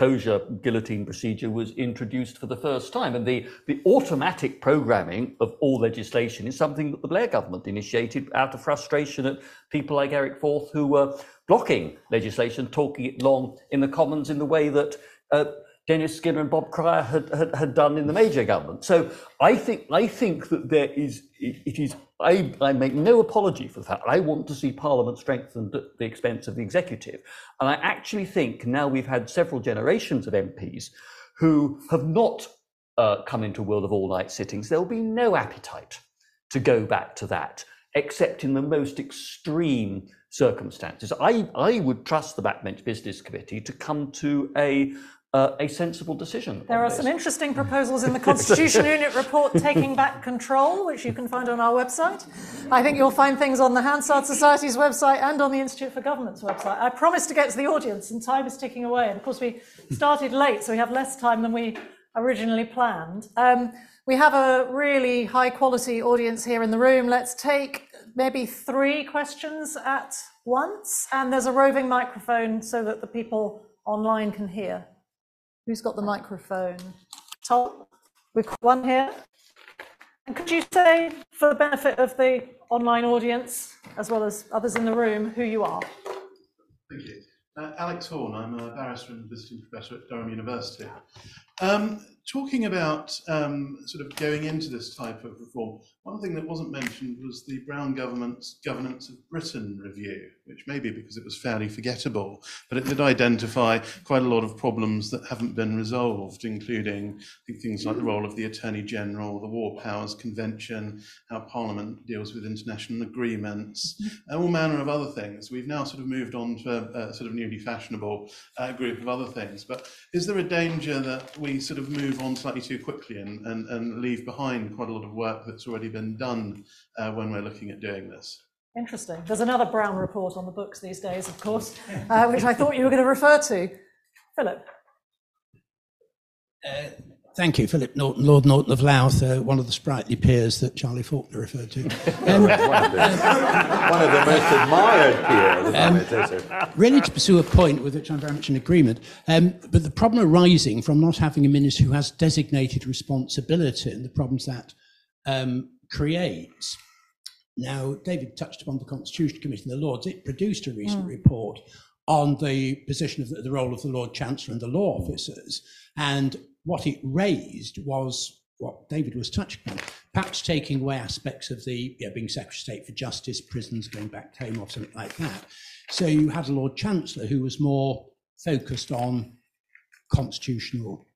Speaker 3: closure guillotine procedure was introduced for the first time. And the, the automatic programming of all legislation is something that the Blair government initiated out of frustration at people like Eric Forth who were blocking legislation, talking it long in the Commons in the way that uh, Dennis Skinner and Bob Cryer had, had, had done in the major government. So I think I think that there is it, it is I, I make no apology for the fact I want to see Parliament strengthened at the expense of the executive. And I actually think now we've had several generations of MPs who have not uh, come into a world of all-night sittings. There'll be no appetite to go back to that, except in the most extreme circumstances. I, I would trust the Backbench Business Committee to come to a uh, a sensible decision.
Speaker 1: There are
Speaker 3: this.
Speaker 1: some interesting proposals in the Constitution Unit report taking back control, which you can find on our website. I think you'll find things on the Hansard Society's website and on the Institute for Government's website. I promised to get to the audience, and time is ticking away. And of course, we started late, so we have less time than we originally planned. Um, we have a really high quality audience here in the room. Let's take maybe three questions at once, and there's a roving microphone so that the people online can hear. Who's got the microphone? Tom, we've got one here. And could you say, for the benefit of the online audience, as well as others in the room, who you are?
Speaker 4: Thank you. Uh, Alex Horne, I'm a barrister and visiting professor at Durham University. Um, talking about um, sort of going into this type of reform, one thing that wasn't mentioned was the Brown government's Governance of Britain review, which may be because it was fairly forgettable, but it did identify quite a lot of problems that haven't been resolved, including things like the role of the Attorney General, the War Powers Convention, how Parliament deals with international agreements, and all manner of other things. We've now sort of moved on to a, a sort of newly fashionable uh, group of other things. But is there a danger that we sort of move on slightly too quickly and, and, and leave behind quite a lot of work that's already been done uh, when we're looking at doing this.
Speaker 1: Interesting. There's another Brown report on the books these days, of course, uh, which I thought you were going to refer to. Philip.
Speaker 5: Uh, thank you, Philip Norton, Lord Norton of Louth, uh, one of the sprightly peers that Charlie Falconer referred to. Um, one,
Speaker 2: of the, one, of the, most admired peers.
Speaker 5: Um, really, to pursue a point with which I'm very much in agreement, um, but the problem arising from not having a minister who has designated responsibility and the problems that um, creates. Now, David touched upon the Constitution Committee and the Lords. It produced a recent mm. report on the position of the, the, role of the Lord Chancellor and the law officers. And what it raised was what David was touching on, perhaps taking away aspects of the you know, being Secretary of State for Justice, prisons, going back home, or something like that. So you had a Lord Chancellor who was more focused on constitutional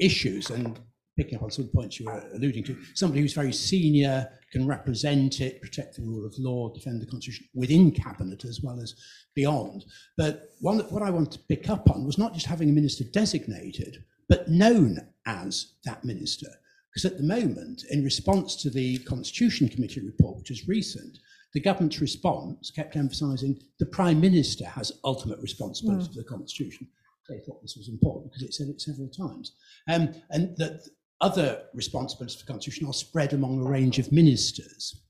Speaker 5: issues and picking up on some points you were alluding to, somebody who's very senior can represent it, protect the rule of law, defend the constitution within cabinet as well as beyond. But one what I want to pick up on was not just having a minister designated, but known as that minister. Because at the moment, in response to the Constitution Committee report, which is recent, the government's response kept emphasising the Prime Minister has ultimate responsibility mm. for the Constitution. They thought this was important because it said it several times. Um, and that other responsibilities for the Constitution are spread among a range of ministers.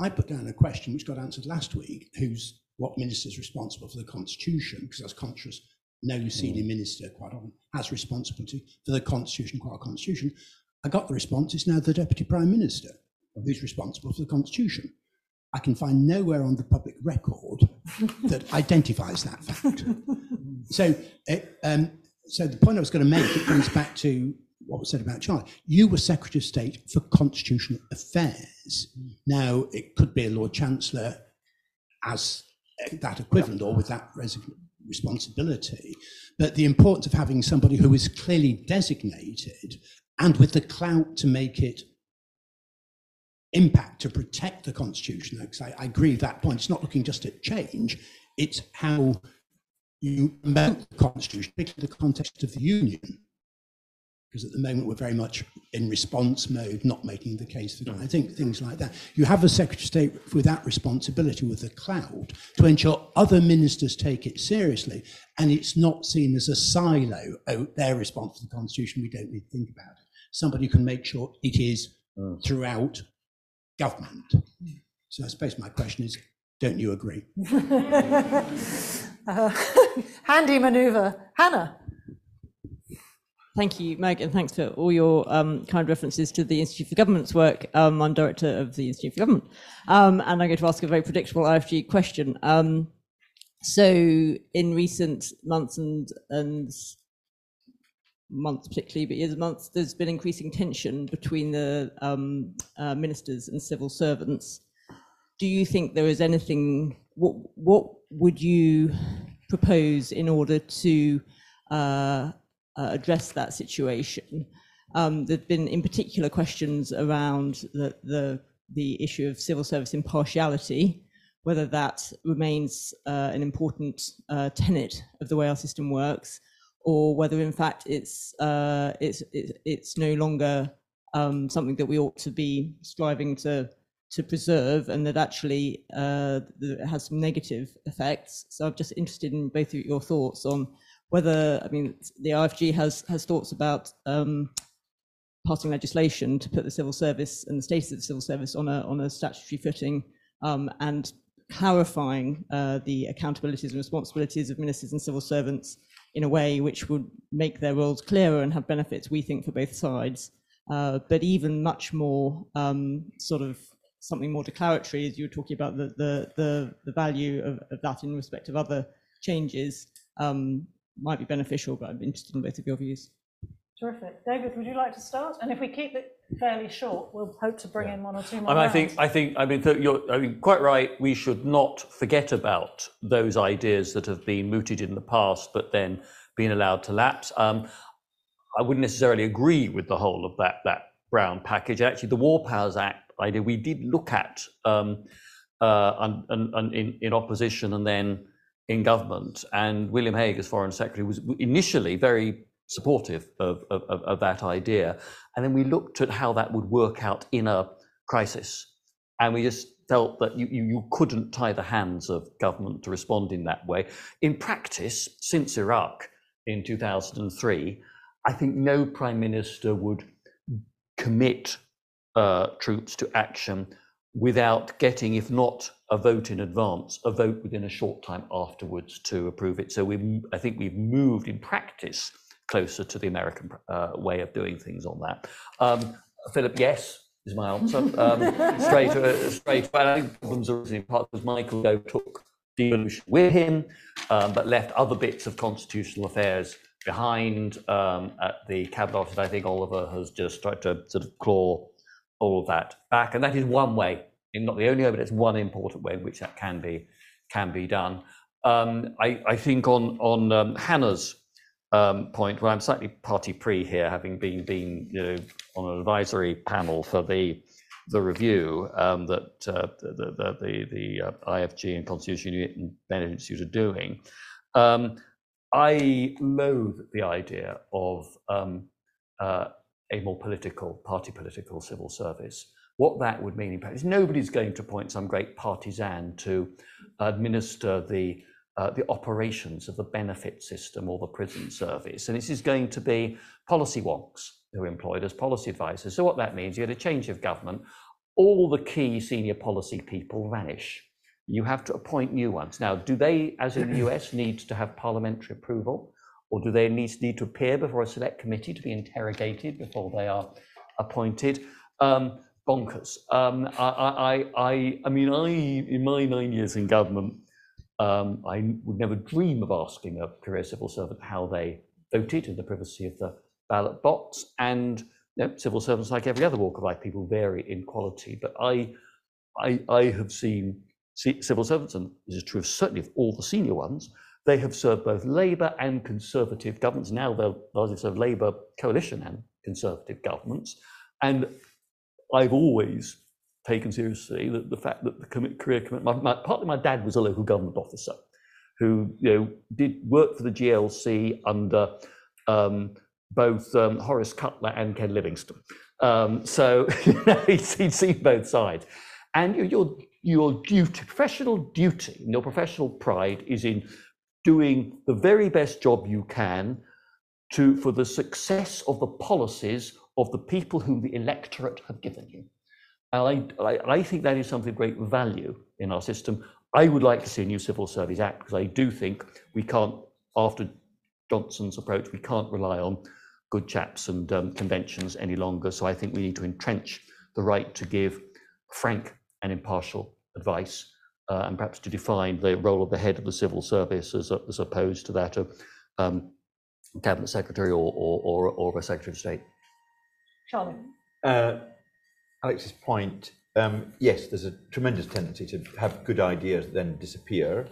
Speaker 5: I put down a question which got answered last week, who's what minister is responsible for the Constitution, because I was conscious no senior mm. minister quite often has responsibility for the Constitution, quite a Constitution. I got the response, it's now the Deputy Prime Minister who's responsible for the Constitution. I can find nowhere on the public record that identifies that fact. so, it, um, so the point I was going to make it comes back to what was said about Charlie. You were Secretary of State for Constitutional Affairs. Now, it could be a Lord Chancellor as that equivalent or with that responsibility, but the importance of having somebody who is clearly designated and with the clout to make it impact to protect the constitution. Because I, I agree with that point. It's not looking just at change; it's how you promote the constitution, particularly the context of the union. Because at the moment we're very much in response mode, not making the case for. I think things like that. You have a Secretary of State with that responsibility, with the cloud, to ensure other ministers take it seriously, and it's not seen as a silo. Oh, their response to the Constitution, we don't need to think about it. Somebody can make sure it is mm. throughout government. So I suppose my question is, don't you agree?
Speaker 1: uh, handy manoeuvre. Hannah.
Speaker 6: Thank you, Meg, and thanks for all your um, kind references to the Institute for Government's work. Um, I'm director of the Institute for Government, um, and I'm going to ask a very predictable IFG question. Um, so, in recent months and and months particularly, but years and months, there's been increasing tension between the um, uh, ministers and civil servants. Do you think there is anything, what, what would you propose in order to uh, uh, address that situation? Um, there have been in particular questions around the, the, the issue of civil service impartiality, whether that remains uh, an important uh, tenet of the way our system works, or whether in fact it's uh, it's, it's no longer um, something that we ought to be striving to to preserve, and that actually uh, has some negative effects. So I'm just interested in both of your thoughts on whether I mean the IFG has has thoughts about um, passing legislation to put the civil service and the status of the civil service on a on a statutory footing um, and clarifying uh, the accountabilities and responsibilities of ministers and civil servants in a way which would make their roles clearer and have benefits, we think, for both sides. Uh, but even much more um, sort of something more declaratory, as you were talking about the, the, the, the value of, of, that in respect of other changes, um, might be beneficial, but I'm interested in both of your views.
Speaker 1: Terrific. David, would you like to start? And if we keep it fairly short, we'll hope to bring yeah. in one or two more.
Speaker 3: I, mean, I think, I think, I mean, you're, I mean, quite right. We should not forget about those ideas that have been mooted in the past, but then been allowed to lapse. Um, I wouldn't necessarily agree with the whole of that that Brown package. Actually, the War Powers Act idea we did look at um, uh, and, and, and in, in opposition and then in government. And William Hague, as Foreign Secretary, was initially very supportive of, of, of, that idea. And then we looked at how that would work out in a crisis. And we just felt that you, you, you couldn't tie the hands of government to respond in that way. In practice, since Iraq in 2003, I think no prime minister would commit uh, troops to action without getting, if not a vote in advance, a vote within a short time afterwards to approve it. So we, I think we've moved in practice closer to the American uh, way of doing things on that. Um, Philip, yes, is my answer. Um, straight, uh, straight. Well, I think problems are in part because Michael Gove took devolution with him, um, but left other bits of constitutional affairs behind um, at the cabinet office. I think Oliver has just tried to sort of claw all of that back, and that is one way, not the only way, but it's one important way in which that can be can be done. Um, I, I, think on on um, Hannah's um, point, well, I'm slightly party pre here, having been been you know on an advisory panel for the the review um, that uh, the the the, the uh, IFG and Constitution Unit and Bennett Institute are doing. Um, I loathe the idea of um, uh, a more political, party political civil service. What that would mean in practice, nobody's going to appoint some great partisan to administer the uh, the operations of the benefit system or the prison service. And this is going to be policy wonks who are employed as policy advisors. So what that means, you get a change of government, all the key senior policy people vanish. You have to appoint new ones. Now, do they, as in the US, need to have parliamentary approval? Or do they need, need to appear before a select committee to be interrogated before they are appointed? Um, bonkers. Um, I, I, I, I mean, I, in my nine years in government, um, I would never dream of asking a career civil servant how they voted in the privacy of the ballot box. And you know, civil servants, like every other walk of life, people vary in quality. But I, I, I have seen civil servants, and this is true of certainly of all the senior ones, they have served both Labour and Conservative governments. Now they'll largely serve Labour coalition and Conservative governments. And I've always taken seriously the, the fact that the career commitment, my, my, partly my dad was a local government officer who you know did work for the GLC under um, both um, Horace Cutler and Ken Livingstone. Um, so he's, seen both sides. And your, your duty, professional duty, your professional pride is in doing the very best job you can to, for the success of the policies of the people whom the electorate have given you. And I, I, I think that is something of great value in our system. I would like to see a new Civil Service Act because I do think we can't, after Johnson's approach, we can't rely on good chaps and um, conventions any longer. So I think we need to entrench the right to give frank and impartial advice uh, and perhaps to define the role of the head of the civil service as, as opposed to that of um, cabinet secretary or, or, or, or a secretary of state.
Speaker 1: Charlie.
Speaker 2: Uh, Alex's point, um, yes, there's a tremendous tendency to have good ideas then disappear.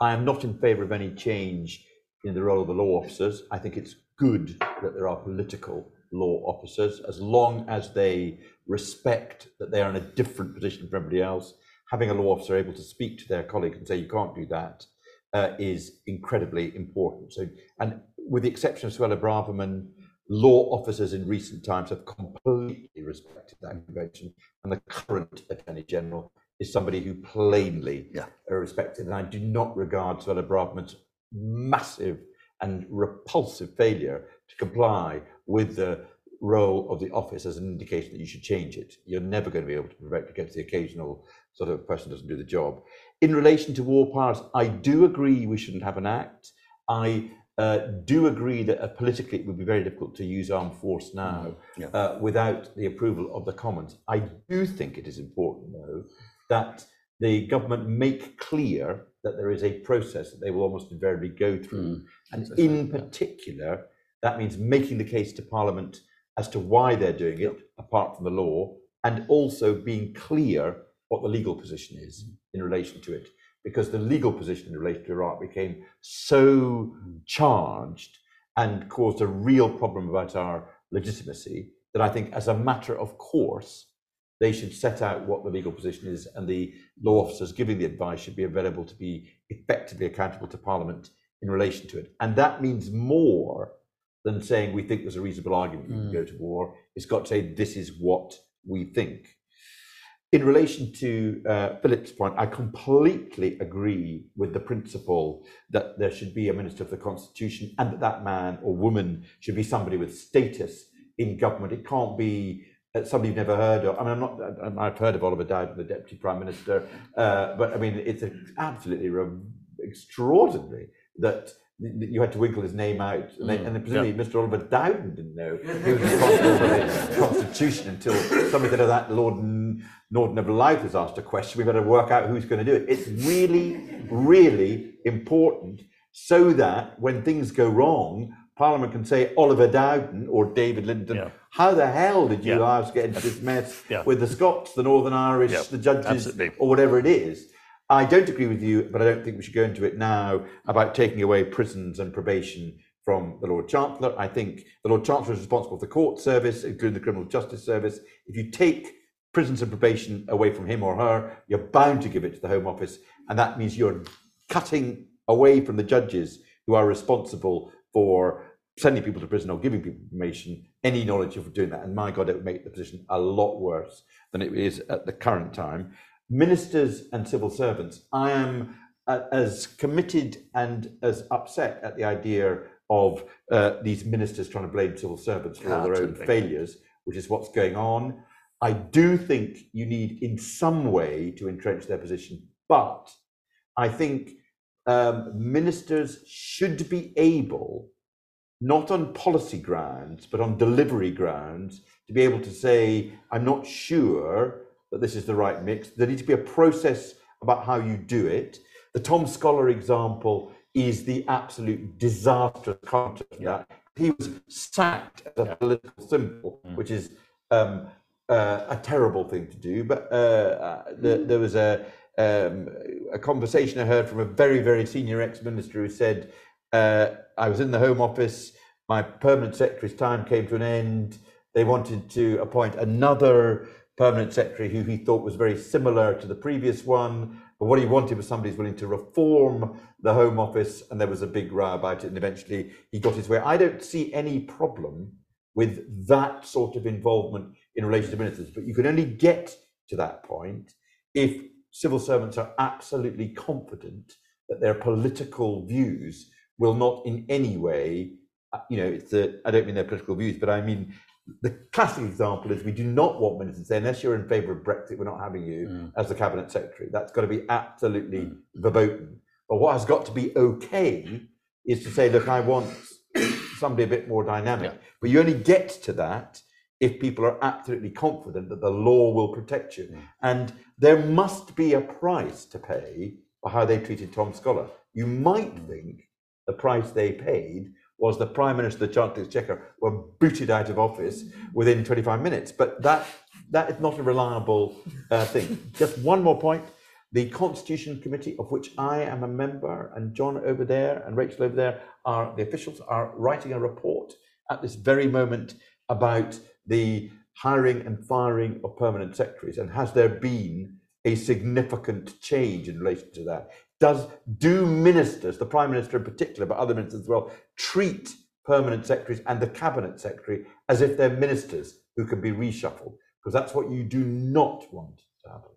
Speaker 2: I am not in favour of any change in the role of the law officers. I think it's good that there are political law officers as long as they respect that they are in a different position from everybody else. Having a law officer able to speak to their colleagues and say, you can't do that, uh, is incredibly important. So, and with the exception of Suella Braverman, law officers in recent times have completely respected that convention, and the current Attorney General is somebody who plainly
Speaker 3: yeah.
Speaker 2: respected. And I do not regard Suella Braverman's massive and repulsive failure to comply with the role of the office as an indication that you should change it. You're never going to be able to prevent against the occasional sort of person doesn't do the job. In relation to war powers, I do agree we shouldn't have an act. I uh, do agree that uh, politically it would be very difficult to use armed force now mm, yeah. uh, without the approval of the Commons. I do think it is important, though, that the government make clear that there is a process that they will almost invariably go through. Mm, and in particular, that means making the case to Parliament as to why they're doing it, apart from the law, and also being clear what the legal position is mm. in relation to it because the legal position in relation to Iraq became so charged and caused a real problem about our legitimacy that I think, as a matter of course, they should set out what the legal position is, and the law officers giving the advice should be available to be effectively accountable to Parliament in relation to it. And that means more than saying we think there's a reasonable argument mm. to go to war. It's got to say this is what we think. In relation to uh, Philip's point, I completely agree with the principle that there should be a minister of the constitution and that that man or woman should be somebody with status in government. It can't be uh, somebody you've never heard of. I mean, I'm not, I've heard of Oliver Dowden, the deputy prime minister, uh, but I mean, it's absolutely extraordinary that you had to winkle his name out, and, then, mm, and presumably yeah. Mr. Oliver Dowden didn't know he was responsible for the Constitution until somebody said, "Oh, that Lord Norton of Louth has asked a question. We better work out who's going to do it." It's really, really important so that when things go wrong, Parliament can say Oliver Dowden or David Lidington. Yeah. How the hell did you yeah. guys get into this mess yeah. with the Scots, the Northern Irish, the judges, Absolutely. or whatever it is? I don't agree with you, but I don't think we should go into it now about taking away prisons and probation from the Lord Chancellor. I think the Lord Chancellor is responsible for the court service, including the criminal justice service. If you take prisons and probation away from him or her, you're bound to give it to the Home Office, and that means you're cutting away from the judges who are responsible for sending people to prison or giving people information any knowledge of doing that. And my God, it would make the position a lot worse than it is at the current time. Ministers and civil servants, I am uh, as committed and as upset at the idea of uh, these ministers trying to blame civil servants for all their own failures, which is what's going on. I do think you need, in some way, to entrench their position, but I think um, ministers should be able, not on policy grounds, but on delivery grounds, to be able to say, I'm not sure that this is the right mix. There needs to be a process about how you do it. The Tom Scholar example is the absolute disastrous counter to that. He was sacked as a political symbol, which is um, uh, a terrible thing to do. But uh, uh, the, there was a um, a conversation I heard from a very very senior ex-minister who said, uh, "I was in the Home Office. My permanent secretary's time came to an end. They wanted to appoint another permanent secretary who he thought was very similar to the previous one." But what he wanted was somebody who's willing to reform the Home Office, and there was a big row about it, and eventually he got his way. I don't see any problem with that sort of involvement in relation to ministers, but you can only get to that point if civil servants are absolutely confident that their political views will not in any way, uh, you know, it's the, I don't mean their political views, but I mean the classic example is we do not want ministers to say, unless you're in favour of Brexit, we're not having you
Speaker 3: Mm.
Speaker 2: as the cabinet secretary. That's got to be absolutely mm. verboten. But what has got to be okay is to say, look, I want somebody a bit more dynamic. But you only get to that if people are absolutely confident that the law will protect you. Mm. And there must be a price to pay for how they treated Tom Scholar. You might mm. think the price they paid was the Prime Minister, the Chancellor of the Exchequer were booted out of office within 25 minutes. But that that is not a reliable uh, thing. Just one more point. The Constitution Committee, of which I am a member, and John over there and Rachel over there are the officials are writing a report at this very moment about the hiring and firing of permanent secretaries, and has there been a significant change in relation to that? Does do ministers, the Prime Minister in particular, but other ministers as well, treat permanent secretaries and the cabinet secretary as if they're ministers who can be reshuffled? Because that's what you do not want to happen.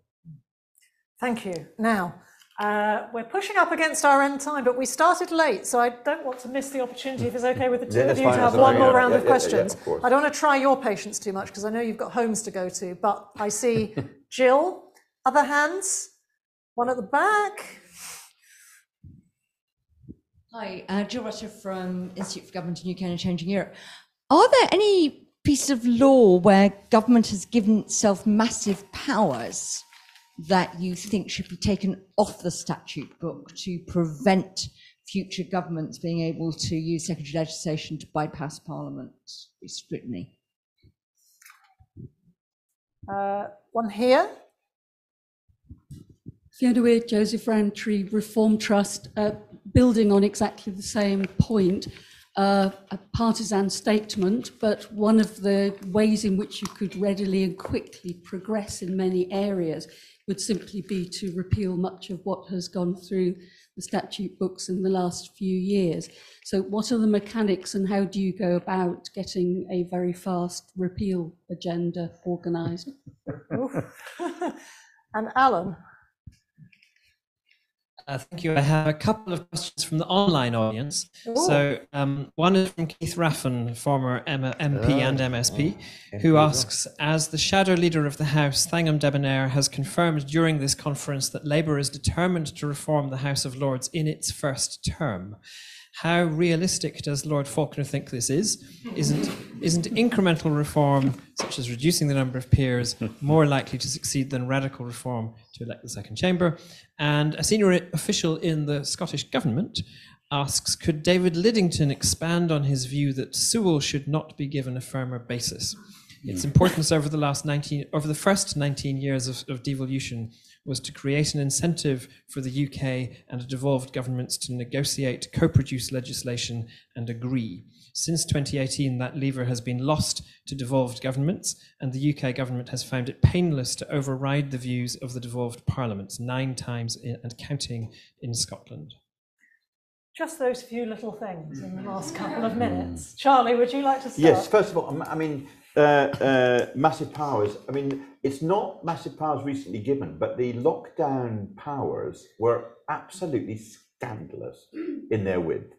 Speaker 1: Thank you. Now, uh, we're pushing up against our end time, but we started late, so I don't want to miss the opportunity, if it's okay with the two
Speaker 2: Yeah,
Speaker 1: of you, to have one
Speaker 2: fine,
Speaker 1: more
Speaker 2: yeah,
Speaker 1: round
Speaker 2: yeah,
Speaker 1: of questions.
Speaker 2: of.
Speaker 1: I don't want to try your patience too much, because I know you've got homes to go to, but I see Jill, other hands, one at the back.
Speaker 7: Hi, uh, Jill Rutter from Institute for Government in UK and Changing Europe. Are there any pieces of law where government has given itself massive powers that you think should be taken off the statute book to prevent future governments being able to use secondary legislation to bypass Parliament scrutiny?
Speaker 1: Uh, one here.
Speaker 8: Fiona Weir, Joseph Rowntree Reform Trust, uh, building on exactly the same point, uh, a partisan statement, but one of the ways in which you could readily and quickly progress in many areas would simply be to repeal much of what has gone through the statute books in the last few years. So what are the mechanics and how do you go about getting a very fast repeal agenda organised?
Speaker 1: and Alan.
Speaker 9: Uh, thank you. I have a couple of questions from the online audience. So um, one is from Keith Raffan, former M- MP and MSP, who asks, as the shadow leader of the House, Thangam Debbonaire has confirmed during this conference that Labour is determined to reform the House of Lords in its first term. How realistic does Lord Falconer think this is? Isn't isn't incremental reform, such as reducing the number of peers, more likely to succeed than radical reform to elect the second chamber? And a senior official in the Scottish government asks, could David Lidington expand on his view that Sewel should not be given a firmer basis? Its hmm. importance over the last 19, over the first 19 years of, of devolution was to create an incentive for the UK and devolved governments to negotiate, co produce legislation, and agree. Since 2018, that lever has been lost to devolved governments, and the UK government has found it painless to override the views of the devolved parliaments nine times in, and counting in Scotland.
Speaker 1: Just those few little things in the last couple of mm. minutes. Charlie, would you like to start?
Speaker 2: Yes, first of all, I mean, uh, uh, massive powers. I mean, it's not massive powers recently given, but the lockdown powers were absolutely scandalous in their width.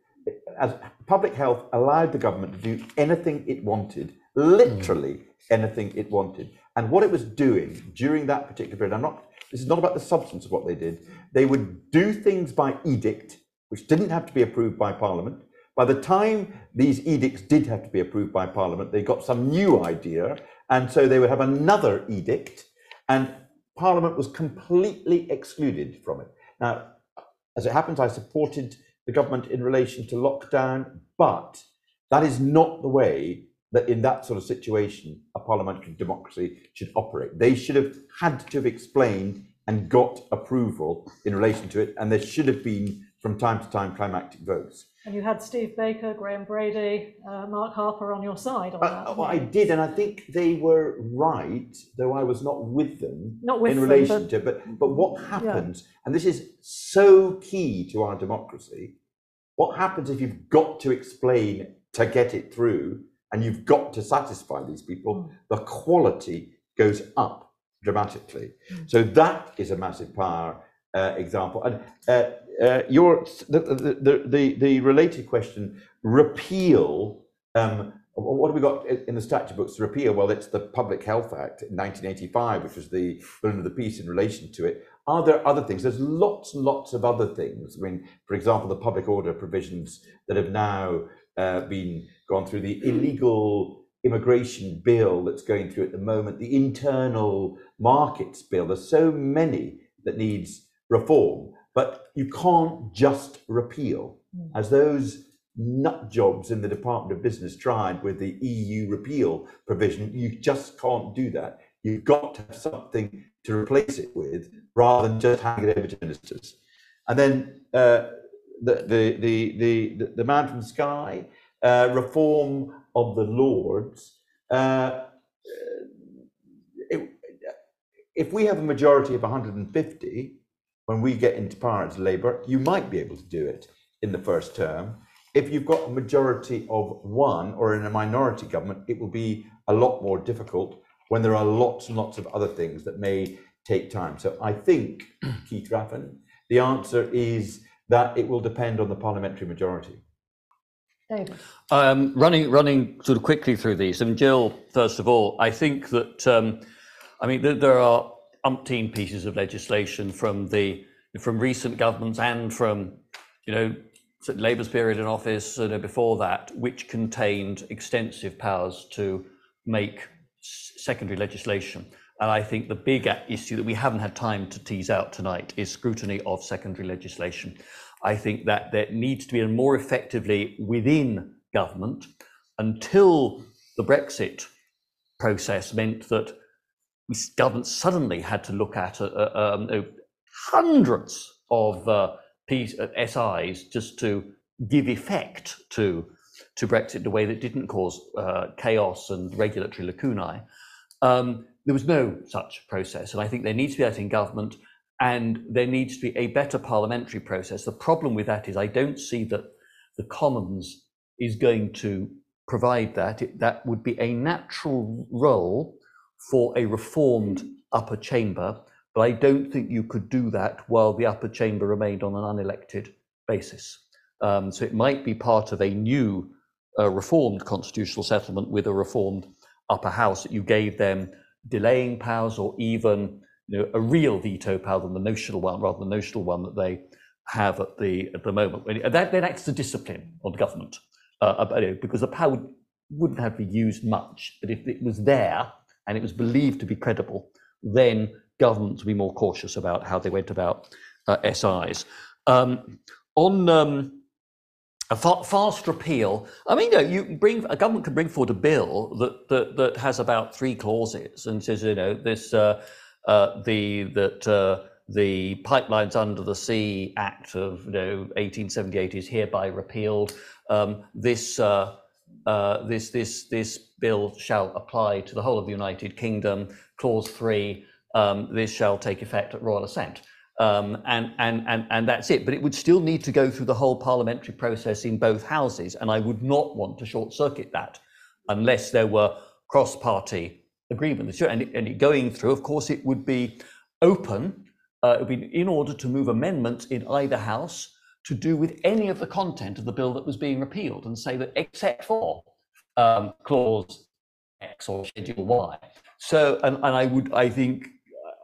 Speaker 2: As public health allowed the government to do anything it wanted, literally anything it wanted. And what it was doing during that particular period, I'm not, this is not about the substance of what they did. They would do things by edict, which didn't have to be approved by Parliament. By the time these edicts did have to be approved by Parliament, they got some new idea, and so they would have another edict, and Parliament was completely excluded from it. Now, as it happens, I supported the government in relation to lockdown, but that is not the way that in that sort of situation a parliamentary democracy should operate. They should have had to have explained and got approval in relation to it, and there should have been from time to time climactic votes.
Speaker 1: And you had Steve Baker, Graham Brady, uh, Mark Harper on your side on
Speaker 2: Uh,
Speaker 1: that.
Speaker 2: well, I did, and I think they were right, though I was not with them
Speaker 1: Not with
Speaker 2: in
Speaker 1: them,
Speaker 2: relation
Speaker 1: but-
Speaker 2: to. But but what happens, and this is so key to our democracy, what happens if you've got to explain to get it through, and you've got to satisfy these people,
Speaker 1: Mm.
Speaker 2: the quality goes up dramatically.
Speaker 1: Mm.
Speaker 2: So that is a massive power uh, example. And uh, your the, the, the, the, related question, repeal. Um, what have we got in the statute books to repeal? Well, it's the Public Health Act in 1985, which was the Balloon of the Peace in relation to it. Are there other things? There's lots and lots of other things. I mean, for example, the public order provisions that have now uh, been gone through, the illegal immigration bill that's going through at the moment, the internal markets bill. There's so many that needs reform, but you can't just repeal, as those nut jobs in the Department of Business tried with the EU repeal provision. You just can't do that. You've got to have something to replace it with, rather than just handing it over to ministers. And then uh, the, the, the, the, the man from the sky, uh, reform of the Lords. Uh, it, if we have a majority of 150 when we get into power as Labour, you might be able to do it in the first term. If you've got a majority of one or in a minority government, it will be a lot more difficult when there are lots and lots of other things that may take time. So I think, Keith Raffan, the answer is that it will depend on the parliamentary majority.
Speaker 1: David.
Speaker 3: Um, running, running sort of quickly through these. I mean, Jill, first of all, I think that um, I mean there, there are umpteen pieces of legislation from the from recent governments and from you know Labour's period in office, you know, before that, which contained extensive powers to make secondary legislation. And I think the big issue that we haven't had time to tease out tonight is scrutiny of secondary legislation. I think that there needs to be more effectively within government until the Brexit process meant that we, government suddenly had to look at uh, uh, um, hundreds of uh, Ps, uh, SIs just to give effect to to Brexit in a way that didn't cause uh, chaos and regulatory lacunae. Um, there was no such process, and I think there needs to be that in government, and there needs to be a better parliamentary process. The problem with that is I don't see that the Commons is going to provide that. It, that would be a natural role for a reformed upper chamber, but I don't think you could do that while the upper chamber remained on an unelected basis. Um, so it might be part of a new uh, reformed constitutional settlement with a reformed upper house that you gave them delaying powers or even you know, a real veto power than the notional one, rather than the notional one that they have at the at the moment. When- That then acts as a discipline on government uh, because the power wouldn't have to be used much, but if it was there and it was believed to be credible, then governments would be more cautious about how they went about uh, SIs. Um, on um, a fa- fast repeal, I mean, you, know, you bring a government can bring forward a bill that that, that has about three clauses and says, you know, this uh, uh, the that uh, the Pipelines Under the Sea Act of you know, 1878 is hereby repealed. Um, this, uh, uh, this, this, this bill shall apply to the whole of the United Kingdom. Clause 3, um, this shall take effect at royal assent. Um, and, and, and, and that's it. But it would still need to go through the whole parliamentary process in both houses. And I would not want to short circuit that unless there were cross party agreement. And, it, and it going through, of course, it would be open, uh, it would be in order to move amendments in either house to do with any of the content of the bill that was being repealed and say that except for um, clause X or schedule Y. So, and, and I would, I think,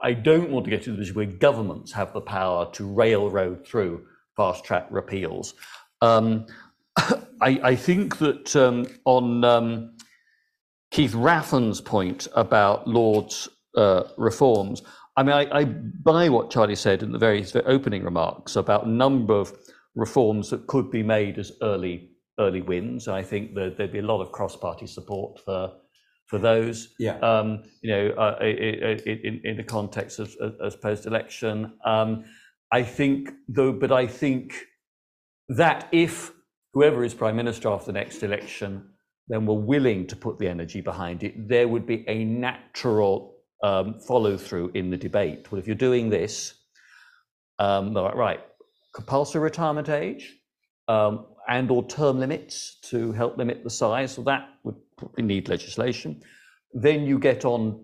Speaker 3: I don't want to get to the position where governments have the power to railroad through fast track repeals. Um, I, I, think that um, on um, Keith Raffan's point about Lord's uh, reforms, I mean, I, I, buy what Charlie said in the very opening remarks about a number of reforms that could be made as early early wins. I think that there'd be a lot of cross-party support for for those.
Speaker 2: Yeah.
Speaker 3: Um, you know, uh, in, in the context of, as post-election, um, I think though, but I think that if whoever is prime minister after the next election then were willing to put the energy behind it, there would be a natural um, follow through in the debate. Well, if you're doing this, um, right, compulsory retirement age um, and or term limits to help limit the size, so that would probably need legislation. Then you get on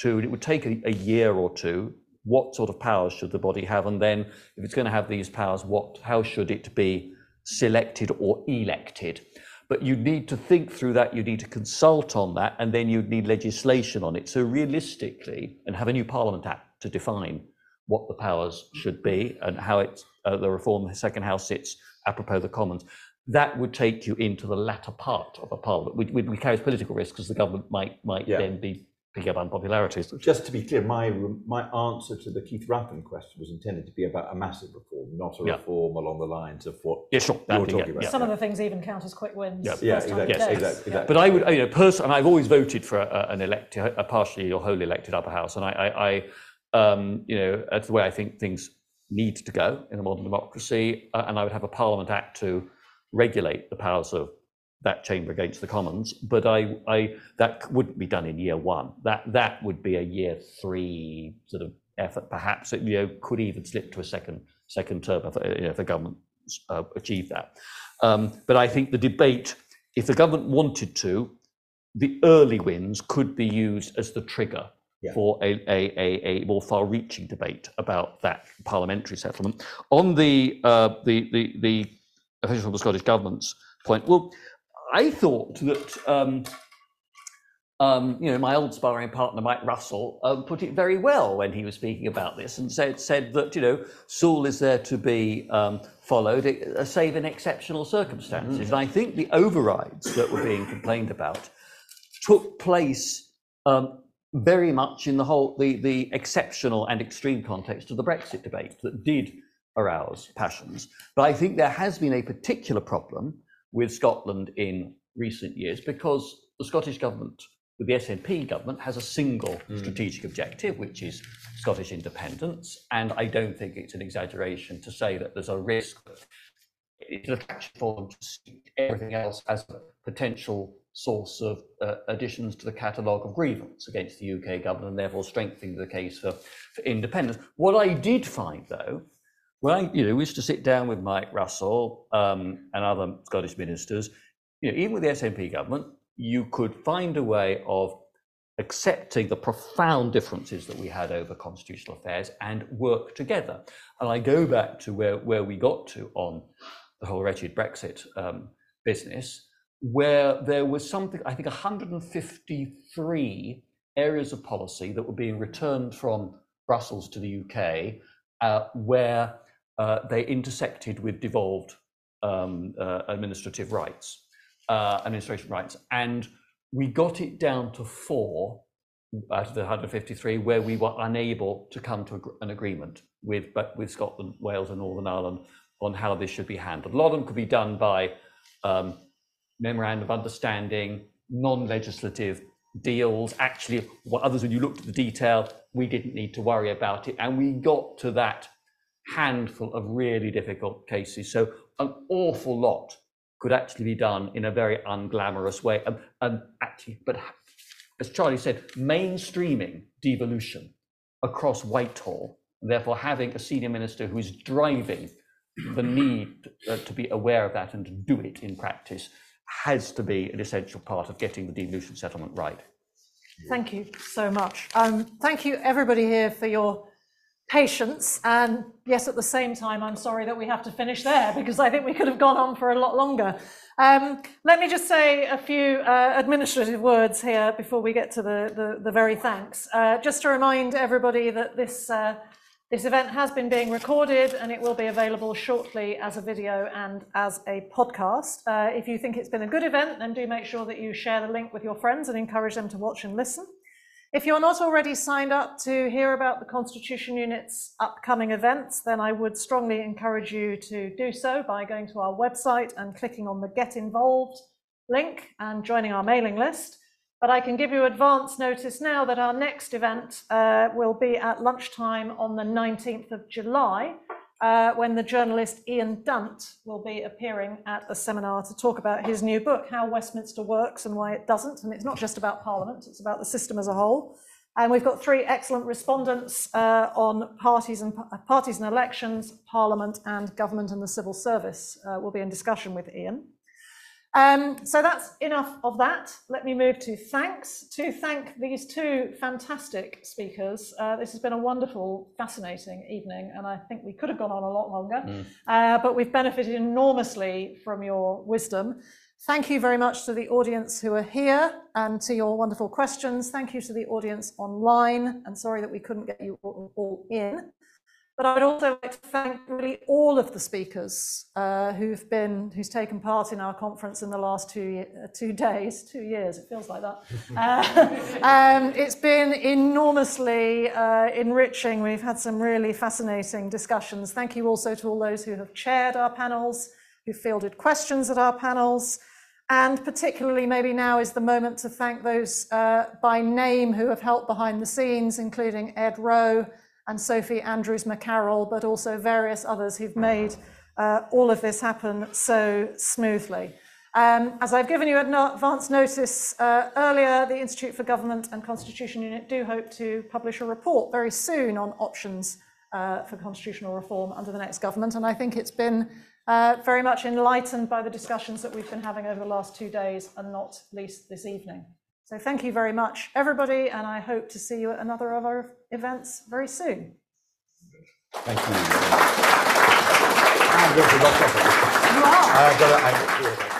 Speaker 3: to, it would take a, a year or two, what sort of powers should the body have? And then if it's going to have these powers, what, how should it be selected or elected? But you need to think through that, you need to consult on that, and then you'd need legislation on it. So realistically, and have a new Parliament Act to define what the powers should be and how it's uh, the reform the second house sits apropos the Commons. That would take you into the latter part of a parliament, which, which carries political risk because the government might might yeah. then be pick up unpopularities.
Speaker 2: Just to be clear, my my answer to the Keith Raffan question was intended to be about a massive reform, not a yeah. reform along the lines of what
Speaker 3: yeah, sure.
Speaker 2: you're talking yeah, about.
Speaker 1: Some of the things even count as quick wins.
Speaker 2: Yeah, yeah exactly, yes, exactly, exactly,
Speaker 3: But I would, you know, personally, I've always voted for a, an elected, a partially or wholly elected upper house, and I, I, I um, you know, that's the way I think things need to go in a modern democracy, uh, and I would have a Parliament Act to regulate the powers of that chamber against the Commons, but I, I that wouldn't be done in year one. That that would be a year three sort of effort, perhaps. It you know could even slip to a second second term if, you know, if the government uh, achieved that. Um, but I think the debate, if the government wanted to, the early wins could be used as the trigger yeah. for a, a, a, a, more far-reaching debate about that parliamentary settlement. On the uh, the the the official of the Scottish government's point, well, I thought that um, um, you know my old sparring partner Mike Russell uh, put it very well when he was speaking about this and said said that you know Sewel is there to be um, followed uh, save in exceptional circumstances. Mm. And I think the overrides that were being complained about took place um, very much in the whole the the exceptional and extreme context of the Brexit debate that did arouse passions. But I think there has been a particular problem with Scotland in recent years because the Scottish government, with the SNP government, has a single mm. strategic objective, which is Scottish independence. And I don't think it's an exaggeration to say that there's a risk it's an attraction for them to see everything else as a potential source of uh, additions to the catalogue of grievance against the UK government and therefore strengthening the case for, for independence. What I did find, though, I you know, we used to sit down with Mike Russell um, and other Scottish ministers, you know, even with the SNP government, you could find a way of accepting the profound differences that we had over constitutional affairs and work together. And I go back to where, where we got to on the whole wretched Brexit um, business, where there was something, I think 153 areas of policy that were being returned from Brussels to the UK, uh, where they intersected with devolved um, uh, administrative rights, uh, administration rights. And we got it down to four out of the 153 where we were unable to come to an agreement with, with Scotland, Wales, and Northern Ireland on how this should be handled. A lot of them could be done by um, memorandum of understanding, non legislative deals. Actually, what others, when you looked at the detail, we didn't need to worry about it. And we got to that handful of really difficult cases. So an awful lot could actually be done in a very unglamorous way. And, and actually, but as Charlie said, mainstreaming devolution across Whitehall, therefore having a senior minister who is driving the need uh, to be aware of that and to do it in practice has to be an essential part of getting the devolution settlement right.
Speaker 1: Thank you so much. Um, thank you, everybody here, for your patience. And yes, at the same time, I'm sorry that we have to finish there because I think we could have gone on for a lot longer. Um, let me just say a few uh, administrative words here before we get to the, the, the very thanks. Uh, just to remind everybody that this uh, this event has been being recorded and it will be available shortly as a video and as a podcast. Uh, if you think it's been a good event, then do make sure that you share the link with your friends and encourage them to watch and listen. If you're not already signed up to hear about the Constitution Unit's upcoming events, then I would strongly encourage you to do so by going to our website and clicking on the Get Involved link and joining our mailing list. But I can give you advance notice now that our next event uh, will be at lunchtime on the 19th of July, uh, when the journalist Ian Dunt will be appearing at a seminar to talk about his new book, How Westminster Works and Why It Doesn't. And it's not just about Parliament, it's about the system as a whole. And we've got three excellent respondents uh, on parties and parties and elections, Parliament, and government and the civil service. Uh, will be in discussion with Ian. Um, so that's enough of that. Let me move to thanks. To thank these two fantastic speakers. Uh, this has been a wonderful, fascinating evening, and I think we could have gone on a lot longer, mm. uh, but we've benefited enormously from your wisdom. Thank you very much to the audience who are here and to your wonderful questions. Thank you to the audience online, and sorry that we couldn't get you all, all in. But I would also like to thank really all of the speakers uh, who've been, who's taken part in our conference in the last two, uh, two days, two years, it feels like that. uh, um, it's been enormously uh, enriching. We've had some really fascinating discussions. Thank you also to all those who have chaired our panels, who fielded questions at our panels. And particularly, maybe now is the moment to thank those uh, by name who have helped behind the scenes, including Ed Rowe, and Sophie Andrews McCarroll, but also various others who've made uh, all of this happen so smoothly. Um, as I've given you advance notice uh, earlier, the Institute for Government and Constitution Unit do hope to publish a report very soon on options uh, for constitutional reform under the next government. And I think it's been uh, very much enlightened by the discussions that we've been having over the last two days, and not least this evening. So thank you very much, everybody, and I hope to see you at another of our events very soon.
Speaker 2: Thank you. I'm going to lock off. You are.